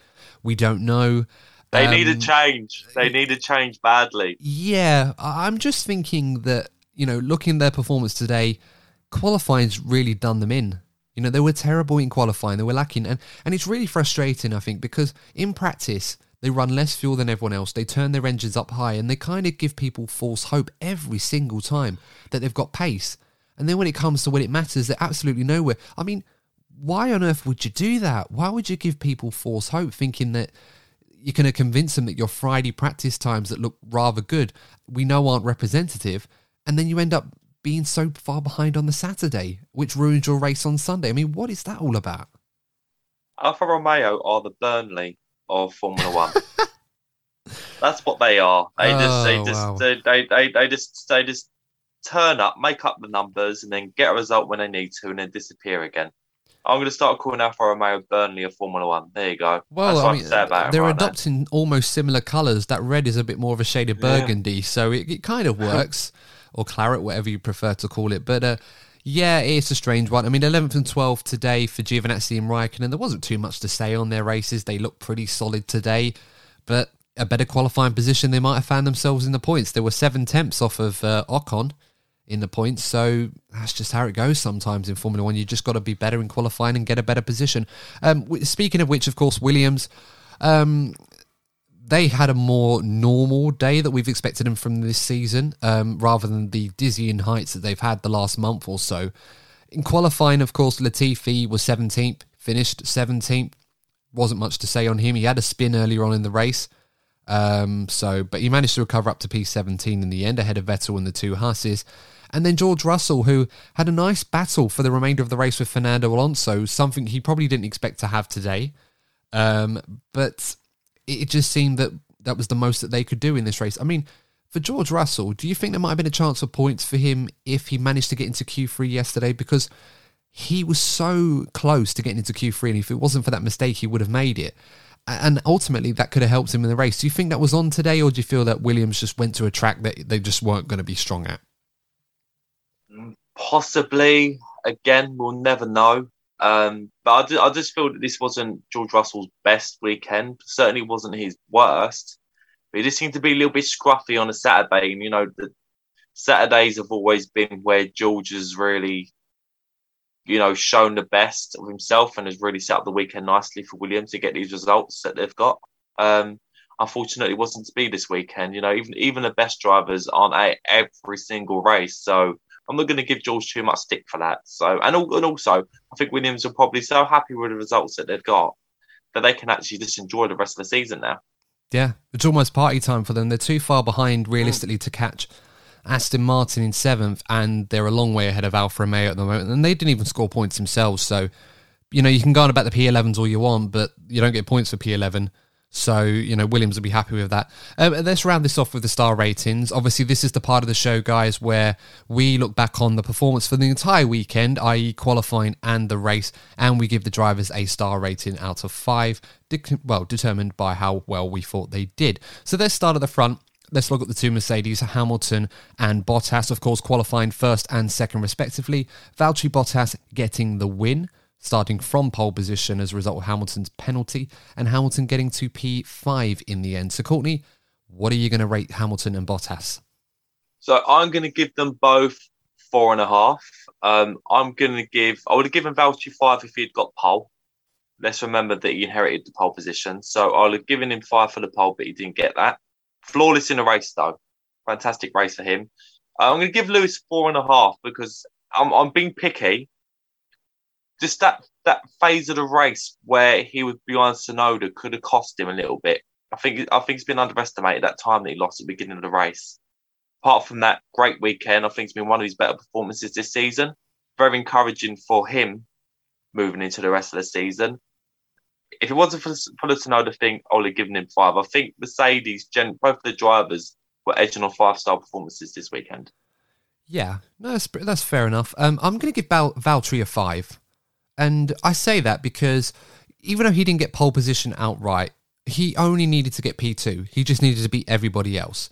A: We don't know.
B: They um, need a change. They need a change badly.
A: Yeah, I'm just thinking that you know, looking at their performance today, qualifying's really done them in. You know, they were terrible in qualifying. They were lacking, and and it's really frustrating. I think because in practice they run less fuel than everyone else. They turn their engines up high, and they kind of give people false hope every single time that they've got pace. And then when it comes to when it matters, they're absolutely nowhere. I mean, why on earth would you do that? Why would you give people false hope, thinking that you're going to convince them that your Friday practice times that look rather good, we know aren't representative, and then you end up being so far behind on the Saturday, which ruins your race on Sunday. I mean, what is that all about?
B: Alfa Romeo are the Burnley of Formula One. <laughs> That's what they are. They just, they oh, just, wow. they, they, they, they just, they just turn up, make up the numbers, and then get a result when they need to, and then disappear again. I'm going to start calling Alfa Romeo Burnley of Formula One. There you go.
A: Well, I mean, they're right adopting almost similar colours. That red is a bit more of a shade of burgundy, yeah. so it, it, kind of <laughs> works, or claret, whatever you prefer to call it. But uh, yeah, it's a strange one. I mean, 11th and 12th today for Giovinazzi and Raikkonen. There wasn't too much to say on their races. They looked pretty solid today, but a better qualifying position, they might have found themselves in the points. There were seven tenths off of uh, Ocon in the points. So that's just how it goes sometimes in Formula One. You just got to be better in qualifying and get a better position. Um, speaking of which, of course, Williams. Um, they had a more normal day that we've expected them from this season, um, rather than the dizzying heights that they've had the last month or so. In qualifying, of course, Latifi was 17th, finished 17th. Wasn't much to say on him. He had a spin earlier on in the race. Um, so, but he managed to recover up to P17 in the end, ahead of Vettel and the two Hasses. And then George Russell, who had a nice battle for the remainder of the race with Fernando Alonso, something he probably didn't expect to have today. Um, but it just seemed that that was the most that they could do in this race. I mean, for George Russell, do you think there might have been a chance of points for him if he managed to get into Q3 yesterday? Because he was so close to getting into Q3, and if it wasn't for that mistake, he would have made it. And ultimately, that could have helped him in the race. Do you think that was on today, or do you feel that Williams just went to a track that they just weren't going to be strong at?
B: Possibly. Again, we'll never know. Um, but I, just, I just feel that this wasn't George Russell's best weekend. Certainly wasn't his worst. But he just seemed to be a little bit scruffy on a Saturday. And, you know, the Saturdays have always been where George has really, you know, shown the best of himself and has really set up the weekend nicely for Williams to get these results that they've got. Um, unfortunately, it wasn't to be this weekend. You know, even even the best drivers aren't at every single race. So I'm not going to give George too much stick for that. So, and, and also, I think Williams are probably so happy with the results that they've got that they can actually just enjoy the rest of the season now.
A: Yeah, it's almost party time for them. They're too far behind realistically mm. to catch Aston Martin in seventh, and they're a long way ahead of Alfa Romeo at the moment. And they didn't even score points themselves. So, you know, you can go on about the P11s all you want, but you don't get points for P11. So, you know, Williams will be happy with that. Um, let's round this off with the star ratings. Obviously, this is the part of the show, guys, where we look back on the performance for the entire weekend, i.e., qualifying and the race, and we give the drivers a star rating out of five, well, determined by how well we thought they did. So let's start at the front. Let's look at the two Mercedes, Hamilton and Bottas, of course, qualifying first and second, respectively. Valtteri Bottas getting the win starting from pole position as a result of Hamilton's penalty, and Hamilton getting to P5 in the end. So, Courtney, what are you going to rate Hamilton and Bottas?
B: So, I'm going to give them both four and a half. Um, I'm going to give, I would have given Valtteri five if he'd got pole. Let's remember that he inherited the pole position. So, I would have given him five for the pole, but he didn't get that. Flawless in the race, though. Fantastic race for him. I'm going to give Lewis four and a half because I'm, I'm being picky just that that phase of the race where he was behind Tsunoda could have cost him a little bit. I think I think it's been underestimated that time that he lost at the beginning of the race. Apart from that great weekend, I think it's been one of his better performances this season. Very encouraging for him moving into the rest of the season. If it wasn't for, for the Tsunoda thing, I would have given him five. I think Mercedes, both both the drivers, were edging on five star performances this weekend.
A: Yeah, no, that's, that's fair enough. Um, I'm going to give Val- Valtteri a five. And I say that because even though he didn't get pole position outright, he only needed to get P2. He just needed to beat everybody else.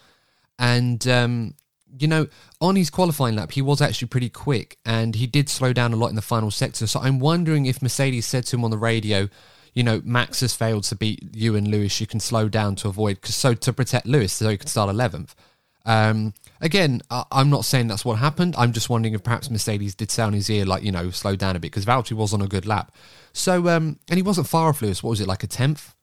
A: And, um, you know, on his qualifying lap, he was actually pretty quick and he did slow down a lot in the final sector. So I'm wondering if Mercedes said to him on the radio, you know, Max has failed to beat you and Lewis. You can slow down to avoid, so to protect Lewis, so he can start 11th. Um, again, I'm not saying that's what happened. I'm just wondering if perhaps Mercedes did sound his ear, like, you know, slow down a bit, because Valtteri was on a good lap. So, um, and he wasn't far off Lewis. What was it, like a tenth?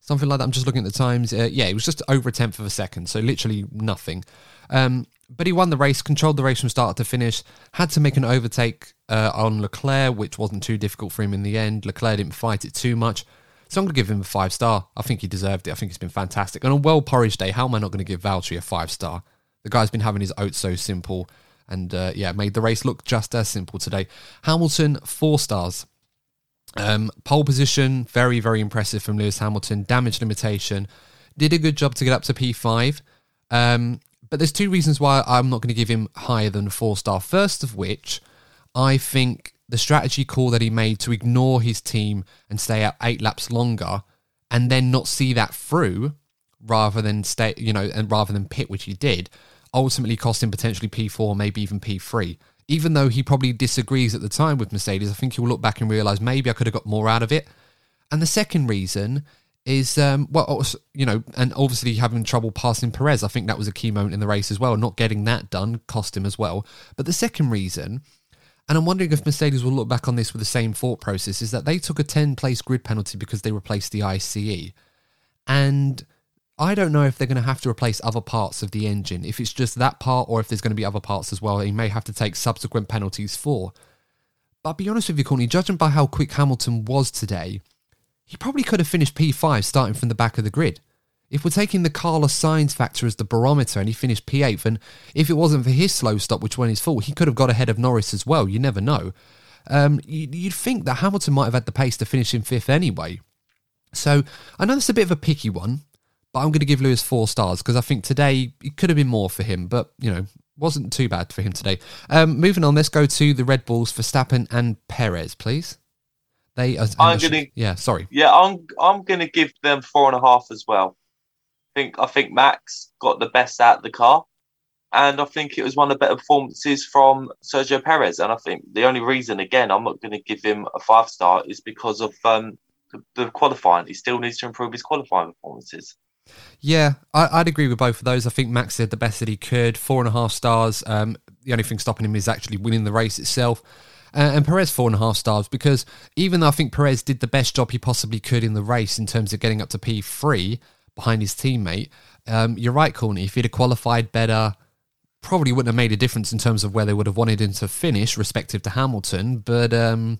A: Something like that. I'm just looking at the times. Uh, yeah, it was just over a tenth of a second, so literally nothing. Um, but he won the race, controlled the race from start to finish, had to make an overtake uh, on Leclerc, which wasn't too difficult for him in the end. Leclerc didn't fight it too much. So I'm going to give him a five star. I think he deserved it. I think it's been fantastic. On a well porridge day, how am I not going to give Valtteri a five star? The guy's been having his oats so simple and uh, yeah, made the race look just as simple today. Hamilton, four stars. Um, pole position, very, very impressive from Lewis Hamilton. Damage limitation, did a good job to get up to P5. Um, but there's two reasons why I'm not going to give him higher than four star. First of which, I think the strategy call that he made to ignore his team and stay out eight laps longer and then not see that through rather than stay, you know, and rather than pit, which he did, ultimately cost him potentially P4, maybe even P3. Even though he probably disagrees at the time with Mercedes, I think he'll look back and realize maybe I could have got more out of it. And the second reason is, um, well, you know, and obviously having trouble passing Perez. I think that was a key moment in the race as well. Not getting that done cost him as well. But the second reason, and I'm wondering if Mercedes will look back on this with the same thought process, is that they took a 10 place grid penalty because they replaced the ICE. And I don't know if they're going to have to replace other parts of the engine, if it's just that part or if there's going to be other parts as well he may have to take subsequent penalties for. But I'll be honest with you, Courtney, judging by how quick Hamilton was today, he probably could have finished P5 starting from the back of the grid. If we're taking the Carlos Sainz factor as the barometer and he finished P8, and if it wasn't for his slow stop, which went his fault, he could have got ahead of Norris as well. You never know. Um, you'd think that Hamilton might have had the pace to finish in fifth anyway. So I know this is a bit of a picky one, but I'm going to give Lewis four stars because I think today it could have been more for him, but you know, wasn't too bad for him today. Um, moving on, let's go to the Red Bulls Verstappen and Perez, please. They are.
B: I'm gonna.
A: Yeah, sorry.
B: Yeah, I'm. I'm gonna give them four and a half as well. I think. I think Max got the best out of the car. and I think it was one of the better performances from Sergio Perez. And I think the only reason, again, I'm not going to give him a five star is because of um, the, the, qualifying. He still needs to improve his qualifying performances.
A: Yeah, I, would agree with both of those. I think Max did the best that he could. Four and a half stars. Um, the only thing stopping him is actually winning the race itself. Uh, and Perez four and a half stars because even though I think Perez did the best job he possibly could in the race in terms of getting up to P3 behind his teammate, um, you're right, Corny. If he'd have qualified better, probably wouldn't have made a difference in terms of where they would have wanted him to finish, respective to Hamilton. But um,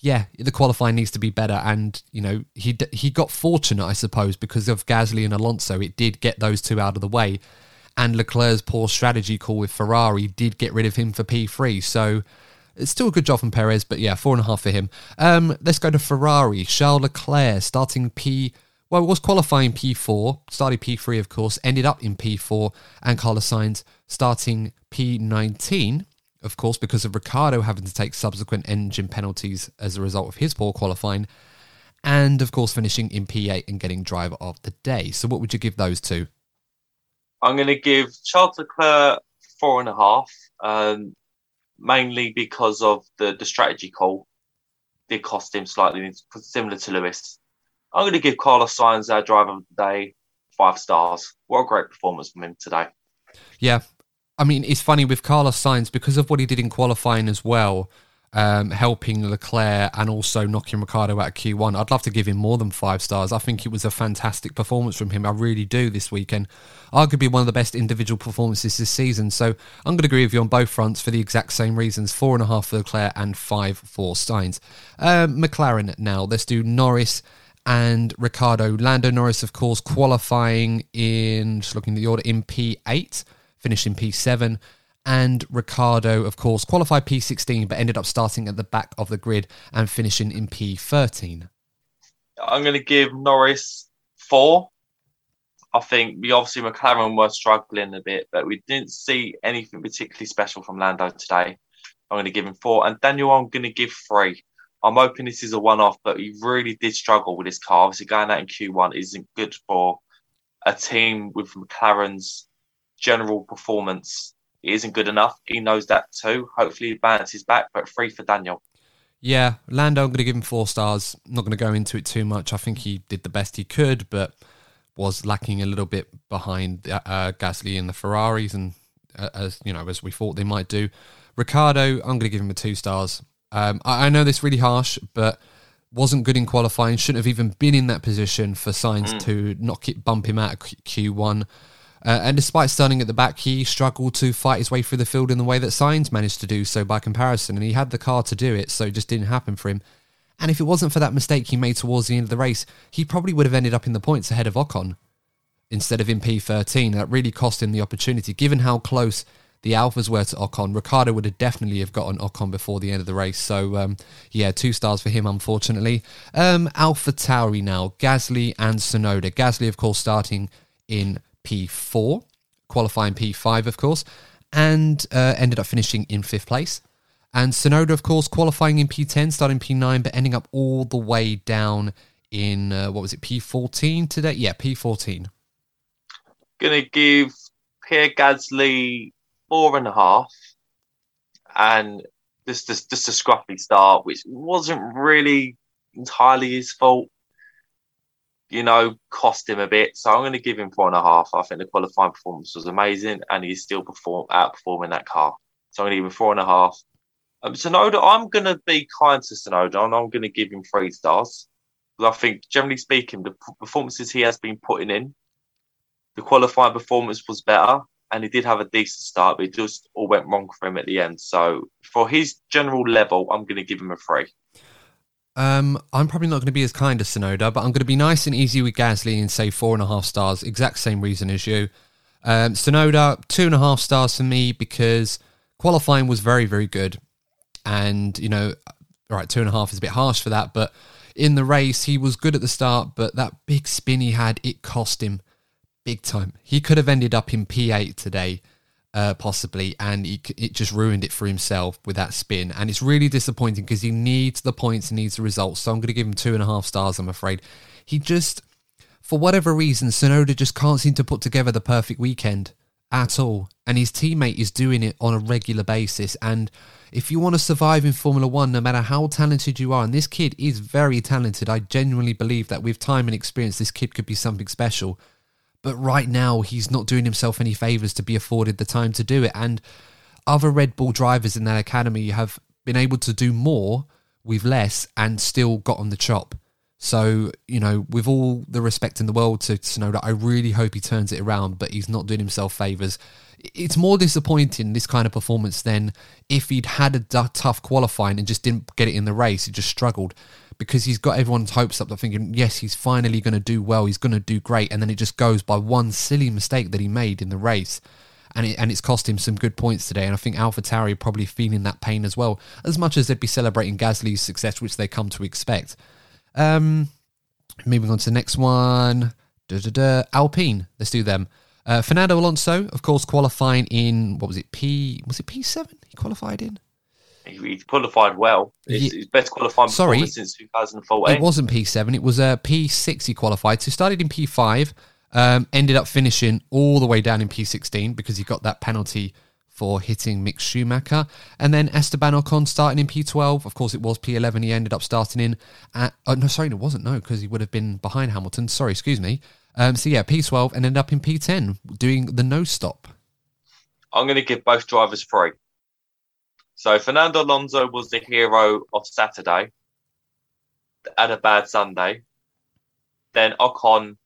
A: yeah, the qualifying needs to be better, and you know he he got fortunate, I suppose, because of Gasly and Alonso. It did get those two out of the way, and Leclerc's poor strategy call with Ferrari did get rid of him for P three. So. It's still a good job from Perez, but yeah, four and a half for him. Um, let's go to Ferrari. Charles Leclerc starting P well, it was qualifying P4, started P3, of course, ended up in P4, and Carlos Sainz starting P19, of course, because of Ricciardo having to take subsequent engine penalties as a result of his poor qualifying, and of course, finishing in P8 and getting driver of the day. So, what would you give those two?
B: I'm going to give Charles Leclerc four and a half, um, mainly because of the, the strategy call. Did cost him slightly, similar to Lewis. I'm going to give Carlos Sainz our driver of the day five stars. What a great performance from him today.
A: Yeah. I mean, it's funny with Carlos Sainz because of what he did in qualifying as well, um, helping Leclerc and also knocking Ricciardo out of Q1. I'd love to give him more than five stars. I think it was a fantastic performance from him. I really do this weekend. Arguably one of the best individual performances this season. So I'm going to agree with you on both fronts for the exact same reasons four and a half for Leclerc and five for Sainz. Um, McLaren now. Let's do Norris and Ricciardo. Lando Norris, of course, qualifying in, just looking at the order, in P8, finishing P7. And Ricciardo, of course, qualified P16, but ended up starting at the back of the grid and finishing in P13.
B: I'm going to give Norris four. I think we obviously McLaren were struggling a bit, but we didn't see anything particularly special from Lando today. I'm going to give him four. And Daniel, I'm going to give three. I'm hoping this is a one off, but he really did struggle with his car. Obviously, going out in Q1 isn't good for a team with McLaren's general performance. isn't good enough. He knows that too. Hopefully, he balances back, but three for Daniel.
A: Yeah, Lando, I'm going to give him four stars. not going to go into it too much. I think he did the best he could, but was lacking a little bit behind uh, uh Gasly and the Ferraris, and uh, as you know, as we thought they might do. Ricciardo, I'm going to give him a two stars. Um, I, I, know this really harsh, but wasn't good in qualifying. Shouldn't have even been in that position for Sainz mm. to knock it, bump him out of Q1. Uh, and despite starting at the back, he struggled to fight his way through the field in the way that Sainz managed to do so by comparison. And he had the car to do it, so it just didn't happen for him. And if it wasn't for that mistake he made towards the end of the race, he probably would have ended up in the points ahead of Ocon instead of in P13. That really cost him the opportunity, given how close the Alphas were to Ocon. Ricciardo would have definitely have gotten Ocon before the end of the race. So um, yeah, two stars for him, unfortunately. Um, Alpha Tauri now, Gasly and Tsunoda. Gasly, of course, starting in P4, qualifying P5, of course, and uh, ended up finishing in fifth place. And Tsunoda, of course, qualifying in P10, starting P9, but ending up all the way down in, uh, what was it, P14 today? Yeah, P14.
B: Gonna give Pierre Gasly four and a half, and just just, just a scruffy start, which wasn't really entirely his fault. You know, cost him a bit. So I'm going to give him four and a half. I think the qualifying performance was amazing, and he's still perform outperforming that car. So I'm going to give him four and a half. Um, Tsunoda, I'm going to be kind to Tsunoda, and I'm going to give him three stars. I think, generally speaking, the performances he has been putting in, the qualifying performance was better and he did have a decent start, but it just all went wrong for him at the end. So for his general level, I'm going to give him a three.
A: Um, I'm probably not going to be as kind as Tsunoda, but I'm going to be nice and easy with Gasly and say four and a half stars. Exact same reason as you. Um, Tsunoda, two and a half stars for me because qualifying was very, very good. And, you know, all right, two and a half is a bit harsh for that, but in the race, he was good at the start, but that big spin he had, it cost him big time. He could have ended up in P8 today, uh, possibly, and he, it just ruined it for himself with that spin. And it's really disappointing because he needs the points, he needs the results. So I'm going to give him two and a half stars, I'm afraid. He just, for whatever reason, Tsunoda just can't seem to put together the perfect weekend. at all. And his teammate is doing it on a regular basis. And if you want to survive in Formula One, no matter how talented you are, and this kid is very talented, I genuinely believe that with time and experience, this kid could be something special. But right now, he's not doing himself any favours to be afforded the time to do it. And other Red Bull drivers in that academy have been able to do more with less and still got on the chop. So, you know, with all the respect in the world to Tsunoda, I really hope he turns it around, but he's not doing himself favours. It's more disappointing, this kind of performance, than if he'd had a d- tough qualifying and just didn't get it in the race. He just struggled because he's got everyone's hopes up. Thinking, yes, he's finally going to do well. He's going to do great. And then it just goes by one silly mistake that he made in the race. And, it, and it's cost him some good points today. And I think AlphaTauri probably feeling that pain as well, as much as they'd be celebrating Gasly's success, which they come to expect. Um, moving on to the next one. Da, da, da. Alpine. Let's do them. Uh, Fernando Alonso, of course, qualifying in what was it? P was it P seven? He qualified in.
B: He, he qualified well. His, best qualifying
A: Sorry.
B: performance since 2014.
A: It wasn't P seven. It was uh, P six. He qualified. So he started in P five. Um, ended up finishing all the way down in P sixteen because he got that penalty for hitting Mick Schumacher. And then Esteban Ocon starting in P12. Of course, it was P11 he ended up starting in. At, oh, no, sorry, it wasn't. No, because he would have been behind Hamilton. Sorry, excuse me. Um, so yeah, P12 and ended up in P10 doing the no stop.
B: I'm going to give both drivers three. So Fernando Alonso was the hero of Saturday, had a bad Sunday. Then Ocon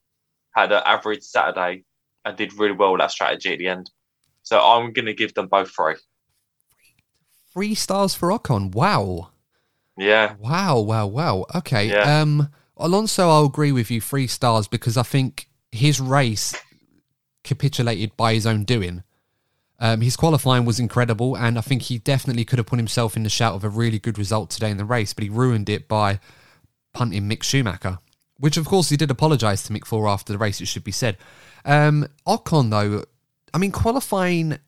B: had an average Saturday and did really well with that strategy at the end. So I'm going to give them both three.
A: Three stars for Ocon. Wow.
B: Yeah,
A: Wow, wow, wow. Okay.
B: Yeah.
A: Um Alonso, I'll agree with you, three stars, because I think his race capitulated by his own doing. Um, his qualifying was incredible, and I think he definitely could have put himself in the shout of a really good result today in the race, but he ruined it by punting Mick Schumacher, which of course he did apologise to Mick for after the race, it should be said. Um, Ocon, though, I mean, qualifying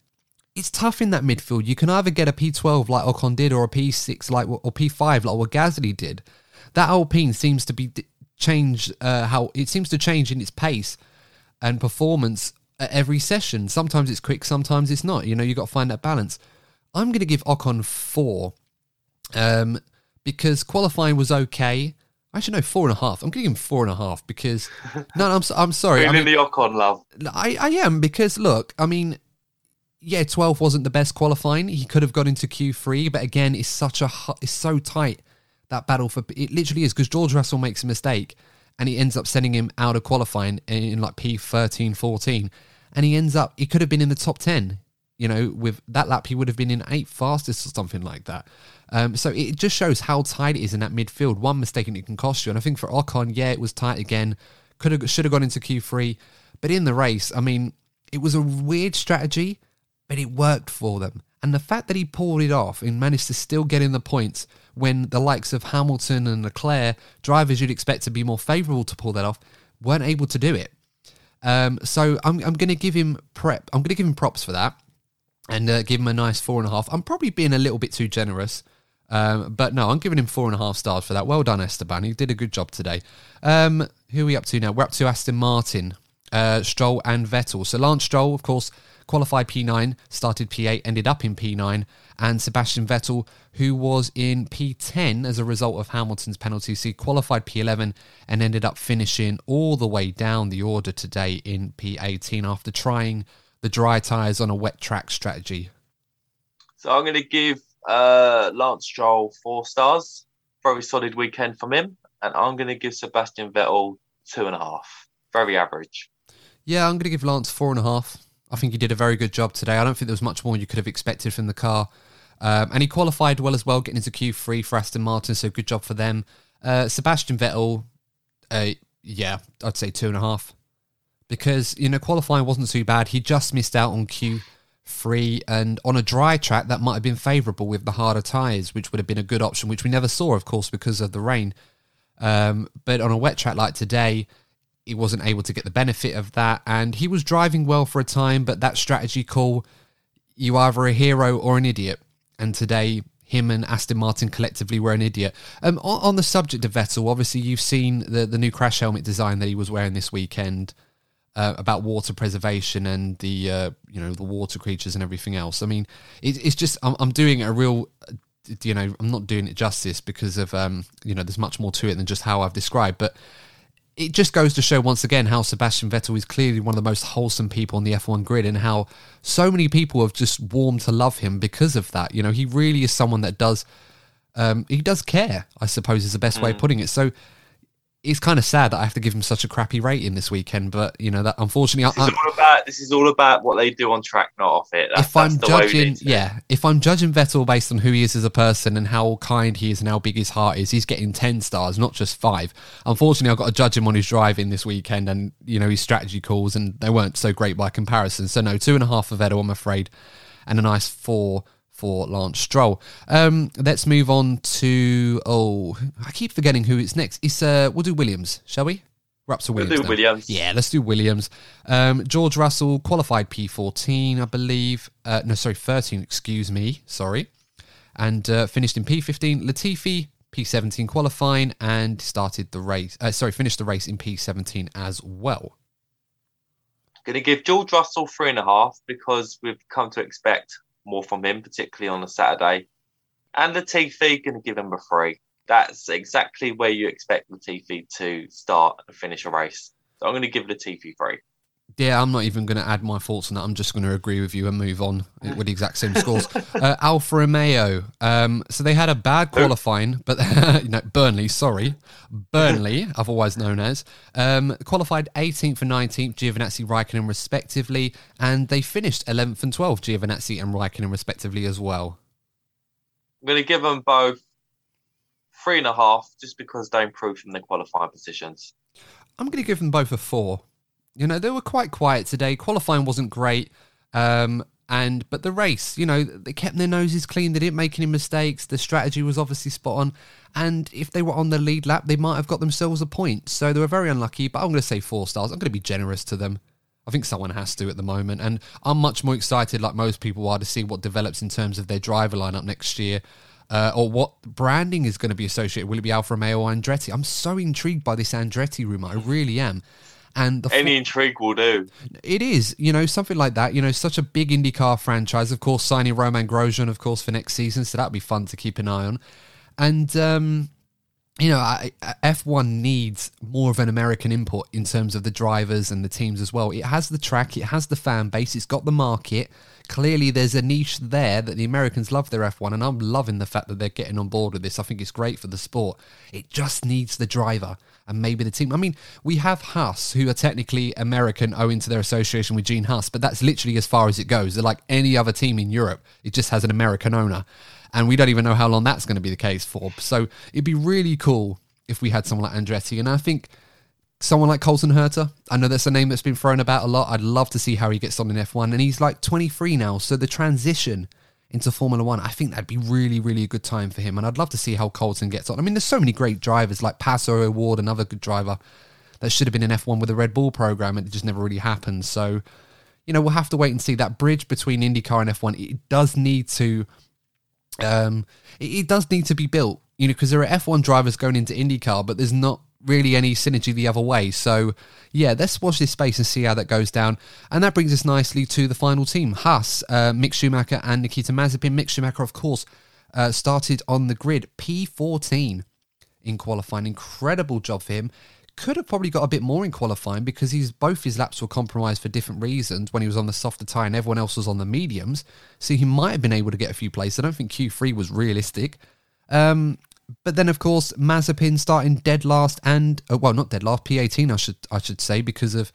A: it's tough in that midfield. You can either get a P12 like Ocon did, or a P6 like or P5 like what Gasly did. That Alpine seems to be d- change uh, how it seems to change in its pace and performance at every session. Sometimes it's quick, sometimes it's not. You know, you've got to find that balance. I'm going to give Ocon four um, because qualifying was okay. Actually, no, four and a half. I'm giving him four and a half because <laughs> no, I'm I'm sorry. I
B: feeling
A: mean,
B: the Ocon love.
A: I, I am because look, I mean, yeah, twelve wasn't the best qualifying. He could have got into Q three, but again, it's such a it's so tight that battle for it literally is because George Russell makes a mistake and he ends up sending him out of qualifying in, like P 13, 14. and he ends up he could have been in the top ten. You know, with that lap, he would have been in eighth fastest or something like that. Um, so it just shows how tight it is in that midfield. One mistake and it can cost you. And I think for Ocon, yeah, it was tight again. Could have should have gone into Q three, but in the race, I mean, it was a weird strategy, but it worked for them. And the fact that he pulled it off and managed to still get in the points when the likes of Hamilton and Leclerc, drivers you'd expect to be more favourable to pull that off, weren't able to do it. Um, so I'm, I'm going to give him prep. I'm going to give him props for that, and uh, give him a nice four and a half. I'm probably being a little bit too generous, um, but no, I'm giving him four and a half stars for that. Well done, Esteban. He did a good job today. Um, who are we up to now? We're up to Aston Martin, uh, Stroll, and Vettel. So Lance Stroll, of course, qualified P9, started P8, ended up in P9, and Sebastian Vettel, who was in P10 as a result of Hamilton's penalty, so he qualified P11 and ended up finishing all the way down the order today in P18 after trying the dry tyres on a wet track strategy.
B: So I'm going to give uh, Lance Stroll four stars. Very solid weekend from him. And I'm going to give Sebastian Vettel two and a half. Very average.
A: Yeah, I'm going to give Lance four and a half. I think he did a very good job today. I don't think there was much more you could have expected from the car. Um, and he qualified well as well, getting into Q3 for Aston Martin, so good job for them. Uh, Sebastian Vettel, uh, yeah, I'd say two and a half. Because, you know, qualifying wasn't too bad. He just missed out on Q3, and on a dry track, that might have been favourable with the harder tyres, which would have been a good option, which we never saw, of course, because of the rain. Um, but on a wet track like today, he wasn't able to get the benefit of that. And he was driving well for a time, but that strategy call, you either a hero or an idiot. And today, him and Aston Martin collectively were an idiot. Um, on, on the subject of Vettel, obviously you've seen the, the new crash helmet design that he was wearing this weekend. uh, about water preservation and the uh, you know the water creatures and everything else. I mean, it, it's just I'm, I'm doing a real you know I'm not doing it justice because of um, you know there's much more to it than just how I've described, but it just goes to show once again how Sebastian Vettel is clearly one of the most wholesome people on the F1 grid and how so many people have just warmed to love him because of that. You know, he really is someone that does um, he does care, I suppose is the best mm. way of mm. putting it. So it's kind of sad that I have to give him such a crappy rating this weekend, but you know that unfortunately,
B: this, I, is, all about, this is all about what they do on track, not off it.
A: That's, if I'm judging, yeah, if I'm judging Vettel based on who he is as a person and how kind he is and how big his heart is, he's getting ten stars, not just five. Unfortunately, I've got to judge him on his driving this weekend and you know his strategy calls, and they weren't so great by comparison. So no, two and a half for Vettel, I'm afraid, and a nice four for Lance Stroll. Um, let's move on to oh, I keep forgetting who it's next. It's uh, we'll do Williams, shall we? We're up to Williams.
B: We'll do Williams.
A: Yeah, let's do Williams. Um, George Russell qualified P14, I believe. Uh, no, sorry, 13. Excuse me. Sorry, and uh, finished in P15. Latifi P17 qualifying and started the race. Uh, sorry, finished the race in P17 as well.
B: Going to give George Russell three and a half because we've come to expect more from him, particularly on a Saturday. And Latifi going to give him a three. That's exactly where you expect Latifi to start and finish a race. So I'm going to give Latifi three.
A: Yeah, I'm not even going to add my thoughts on that. I'm just going to agree with you and move on with the exact same scores. <laughs> uh, Alfa Romeo. Um, so they had a bad qualifying, but <laughs> you know Burnley. Sorry, Burnley, <laughs> otherwise known as um, qualified 18th and 19th, Giovinazzi, Raikkonen, respectively, and they finished 11th and 12th, Giovinazzi and Raikkonen, respectively, as well.
B: I'm going to give them both three and a half, just because they improved from their qualifying positions.
A: I'm going to give them both a four. You know, they were quite quiet today. Qualifying wasn't great. Um, and but the race, you know, they kept their noses clean. They didn't make any mistakes. The strategy was obviously spot on. And if they were on the lead lap, they might have got themselves a point. So they were very unlucky. But I'm going to say four stars. I'm going to be generous to them. I think someone has to at the moment. And I'm much more excited, like most people are, to see what develops in terms of their driver lineup next year. Uh, or what branding is going to be associated. Will it be Alfa Romeo or Andretti? I'm so intrigued by this Andretti rumor. I really am. And the
B: any intrigue will do.
A: It is, you know, something like that. You know, such a big IndyCar franchise. Of course, signing Romain Grosjean, of course, for next season. So that'd be fun to keep an eye on. And um, you know, F1 needs more of an American input in terms of the drivers and the teams as well. It has the track, it has the fan base, it's got the market. Clearly, there's a niche there that the Americans love their F1, and I'm loving the fact that they're getting on board with this. I think it's great for the sport. It just needs the driver and maybe the team. I mean, we have Haas, who are technically American owing to their association with Gene Haas, but that's literally as far as it goes. They're like any other team in Europe, it just has an American owner. And we don't even know how long that's going to be the case for. So it'd be really cool if we had someone like Andretti. And I think someone like Colton Herta, I know that's a name that's been thrown about a lot. I'd love to see how he gets on in F1. And he's like 23 now. So the transition into Formula One, I think that'd be really, really a good time for him. And I'd love to see how Colton gets on. I mean, there's so many great drivers like Pato O'Ward, another good driver that should have been in F1 with a Red Bull program. And it just never really happened. So, you know, we'll have to wait and see. That bridge between IndyCar and F1, it does need to. Um, it, it does need to be built, you know, because there are F1 drivers going into IndyCar, but there's not really any synergy the other way. So, yeah, let's watch this space and see how that goes down. And that brings us nicely to the final team Haas, uh, Mick Schumacher, and Nikita Mazepin. Mick Schumacher, of course, uh, started on the grid P14 in qualifying. Incredible job for him. Could have probably got a bit more in qualifying because he's both his laps were compromised for different reasons when he was on the softer tyre and everyone else was on the mediums. So he might have been able to get a few places. I don't think Q3 was realistic. Um, but then, of course, Mazepin starting dead last and uh, well, not dead last, P18, I should I should say, because of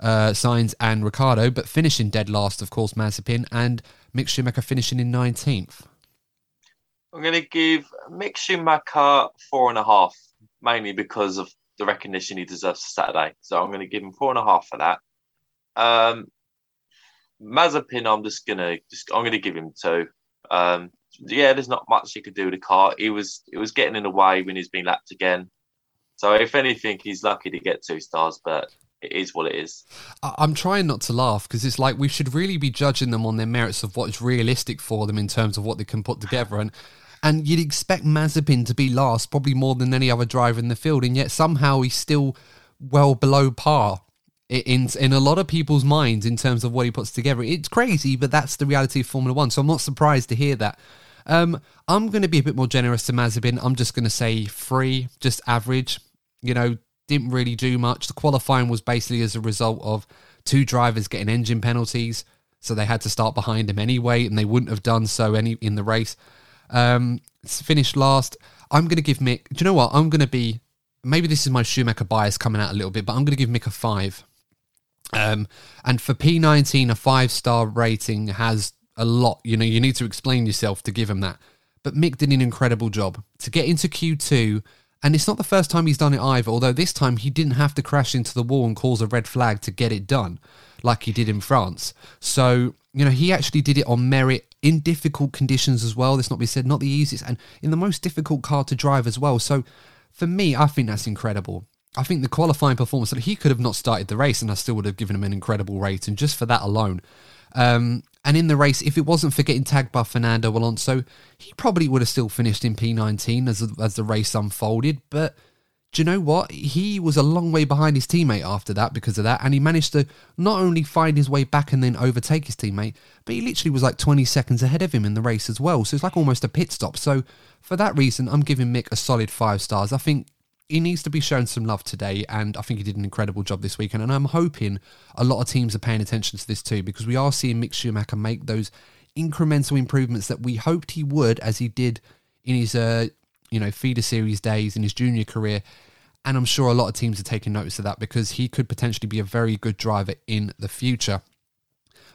A: uh, Sainz and Ricciardo, but finishing dead last, of course, Mazepin and Mick Schumacher finishing in 19th.
B: I'm going to give Mick Schumacher four and a half, mainly because of the recognition he deserves Saturday. So I'm going to give him four and a half for that. Um, Mazepin, I'm just gonna just I'm gonna give him two. Um, yeah, there's not much he could do with the car. He was it was getting in the way when he's been lapped again. So if anything, he's lucky to get two stars, but it is what it is.
A: I'm trying not to laugh because it's like we should really be judging them on their merits of what is realistic for them in terms of what they can put together. And and you'd expect Mazepin to be last, probably more than any other driver in the field, and yet somehow he's still well below par in in a lot of people's minds in terms of what he puts together. It's crazy, but that's the reality of Formula One. So I'm not surprised to hear that. Um, I'm going to be a bit more generous to Mazepin. I'm just going to say free, just average. You know, didn't really do much. The qualifying was basically as a result of two drivers getting engine penalties, so they had to start behind him anyway, and they wouldn't have done so any in the race. Um, finished last. I'm going to give Mick. Do you know what? I'm going to be. Maybe this is my Schumacher bias coming out a little bit, but I'm going to give Mick a five. Um, and for P19, a five star rating has a lot. You know, you need to explain yourself to give him that. But Mick did an incredible job to get into Q2. And it's not the first time he's done it either, although this time he didn't have to crash into the wall and cause a red flag to get it done like he did in France. So, you know, he actually did it on merit in difficult conditions as well. This not be said, not the easiest, and in the most difficult car to drive as well. So, for me, I think that's incredible. I think the qualifying performance that he could have not started the race, and I still would have given him an incredible rate. And just for that alone. Um, and in the race, if it wasn't for getting tagged by Fernando Alonso, he probably would have still finished in P19 as as the race unfolded. But do you know what? He was a long way behind his teammate after that because of that, and he managed to not only find his way back and then overtake his teammate, but he literally was like 20 seconds ahead of him in the race as well. So it's like almost a pit stop. So for that reason, I'm giving Mick a solid five stars. I think he needs to be shown some love today, and I think he did an incredible job this weekend. And I'm hoping a lot of teams are paying attention to this too, because we are seeing Mick Schumacher make those incremental improvements that we hoped he would, as he did in his, uh, you know, feeder series days in his junior career. And I'm sure a lot of teams are taking notice of that because he could potentially be a very good driver in the future.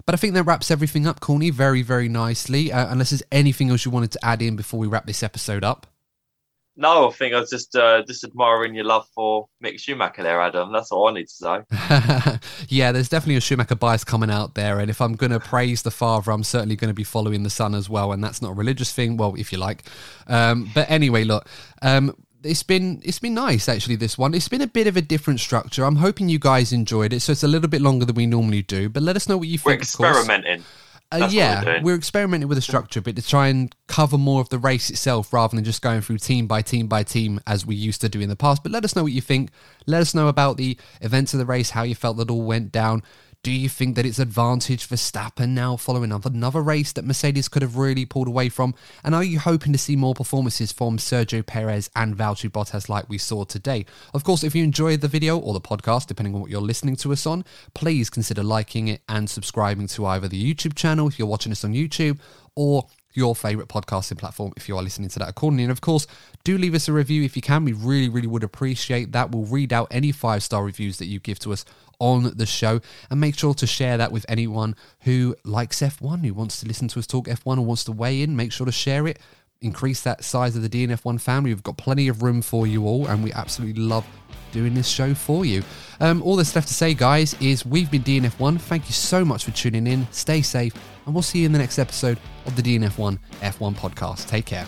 A: But I think that wraps everything up, Corny, very, very nicely. Uh, unless there's anything else you wanted to add in before we wrap this episode up.
B: No, I think I was just uh, just admiring your love for Mick Schumacher there, Adam. That's all I need to
A: say. <laughs> yeah, there's definitely a Schumacher bias coming out there, and if I'm going to praise the father, I'm certainly going to be following the son as well, and that's not a religious thing. Well, if you like, um, but anyway, look. Um, it's been it's been nice actually this one it's been a bit of a different structure i'm hoping you guys enjoyed it so it's a little bit longer than we normally do but let us know what you think
B: we're experimenting
A: uh, yeah, we're, we're, experimenting with a structure, but to try and cover more of the race itself rather than just going through team by team by team as we used to do in the past. But let us know what you think. Let us know about the events of the race, how you felt that all went down. Do you think that it's advantage for Verstappen now following up another race that Mercedes could have really pulled away from? And are you hoping to see more performances from Sergio Perez and Valtteri Bottas like we saw today? Of course, if you enjoyed the video or the podcast, depending on what you're listening to us on, please consider liking it and subscribing to either the YouTube channel if you're watching us on YouTube or your favorite podcasting platform if you are listening to that accordingly. And of course, do leave us a review if you can. We really, really would appreciate that. We'll read out any five star reviews that you give to us on the show and make sure to share that with anyone who likes F1, who wants to listen to us talk F1 or wants to weigh in. Make sure to share it. Increase that size of the DNF1 family. We've got plenty of room for you all, and we absolutely love doing this show for you. Um, all that's left to say, guys, is we've been DNF1. Thank you so much for tuning in. Stay safe, and we'll see you in the next episode of the DNF1 F1 podcast. Take care.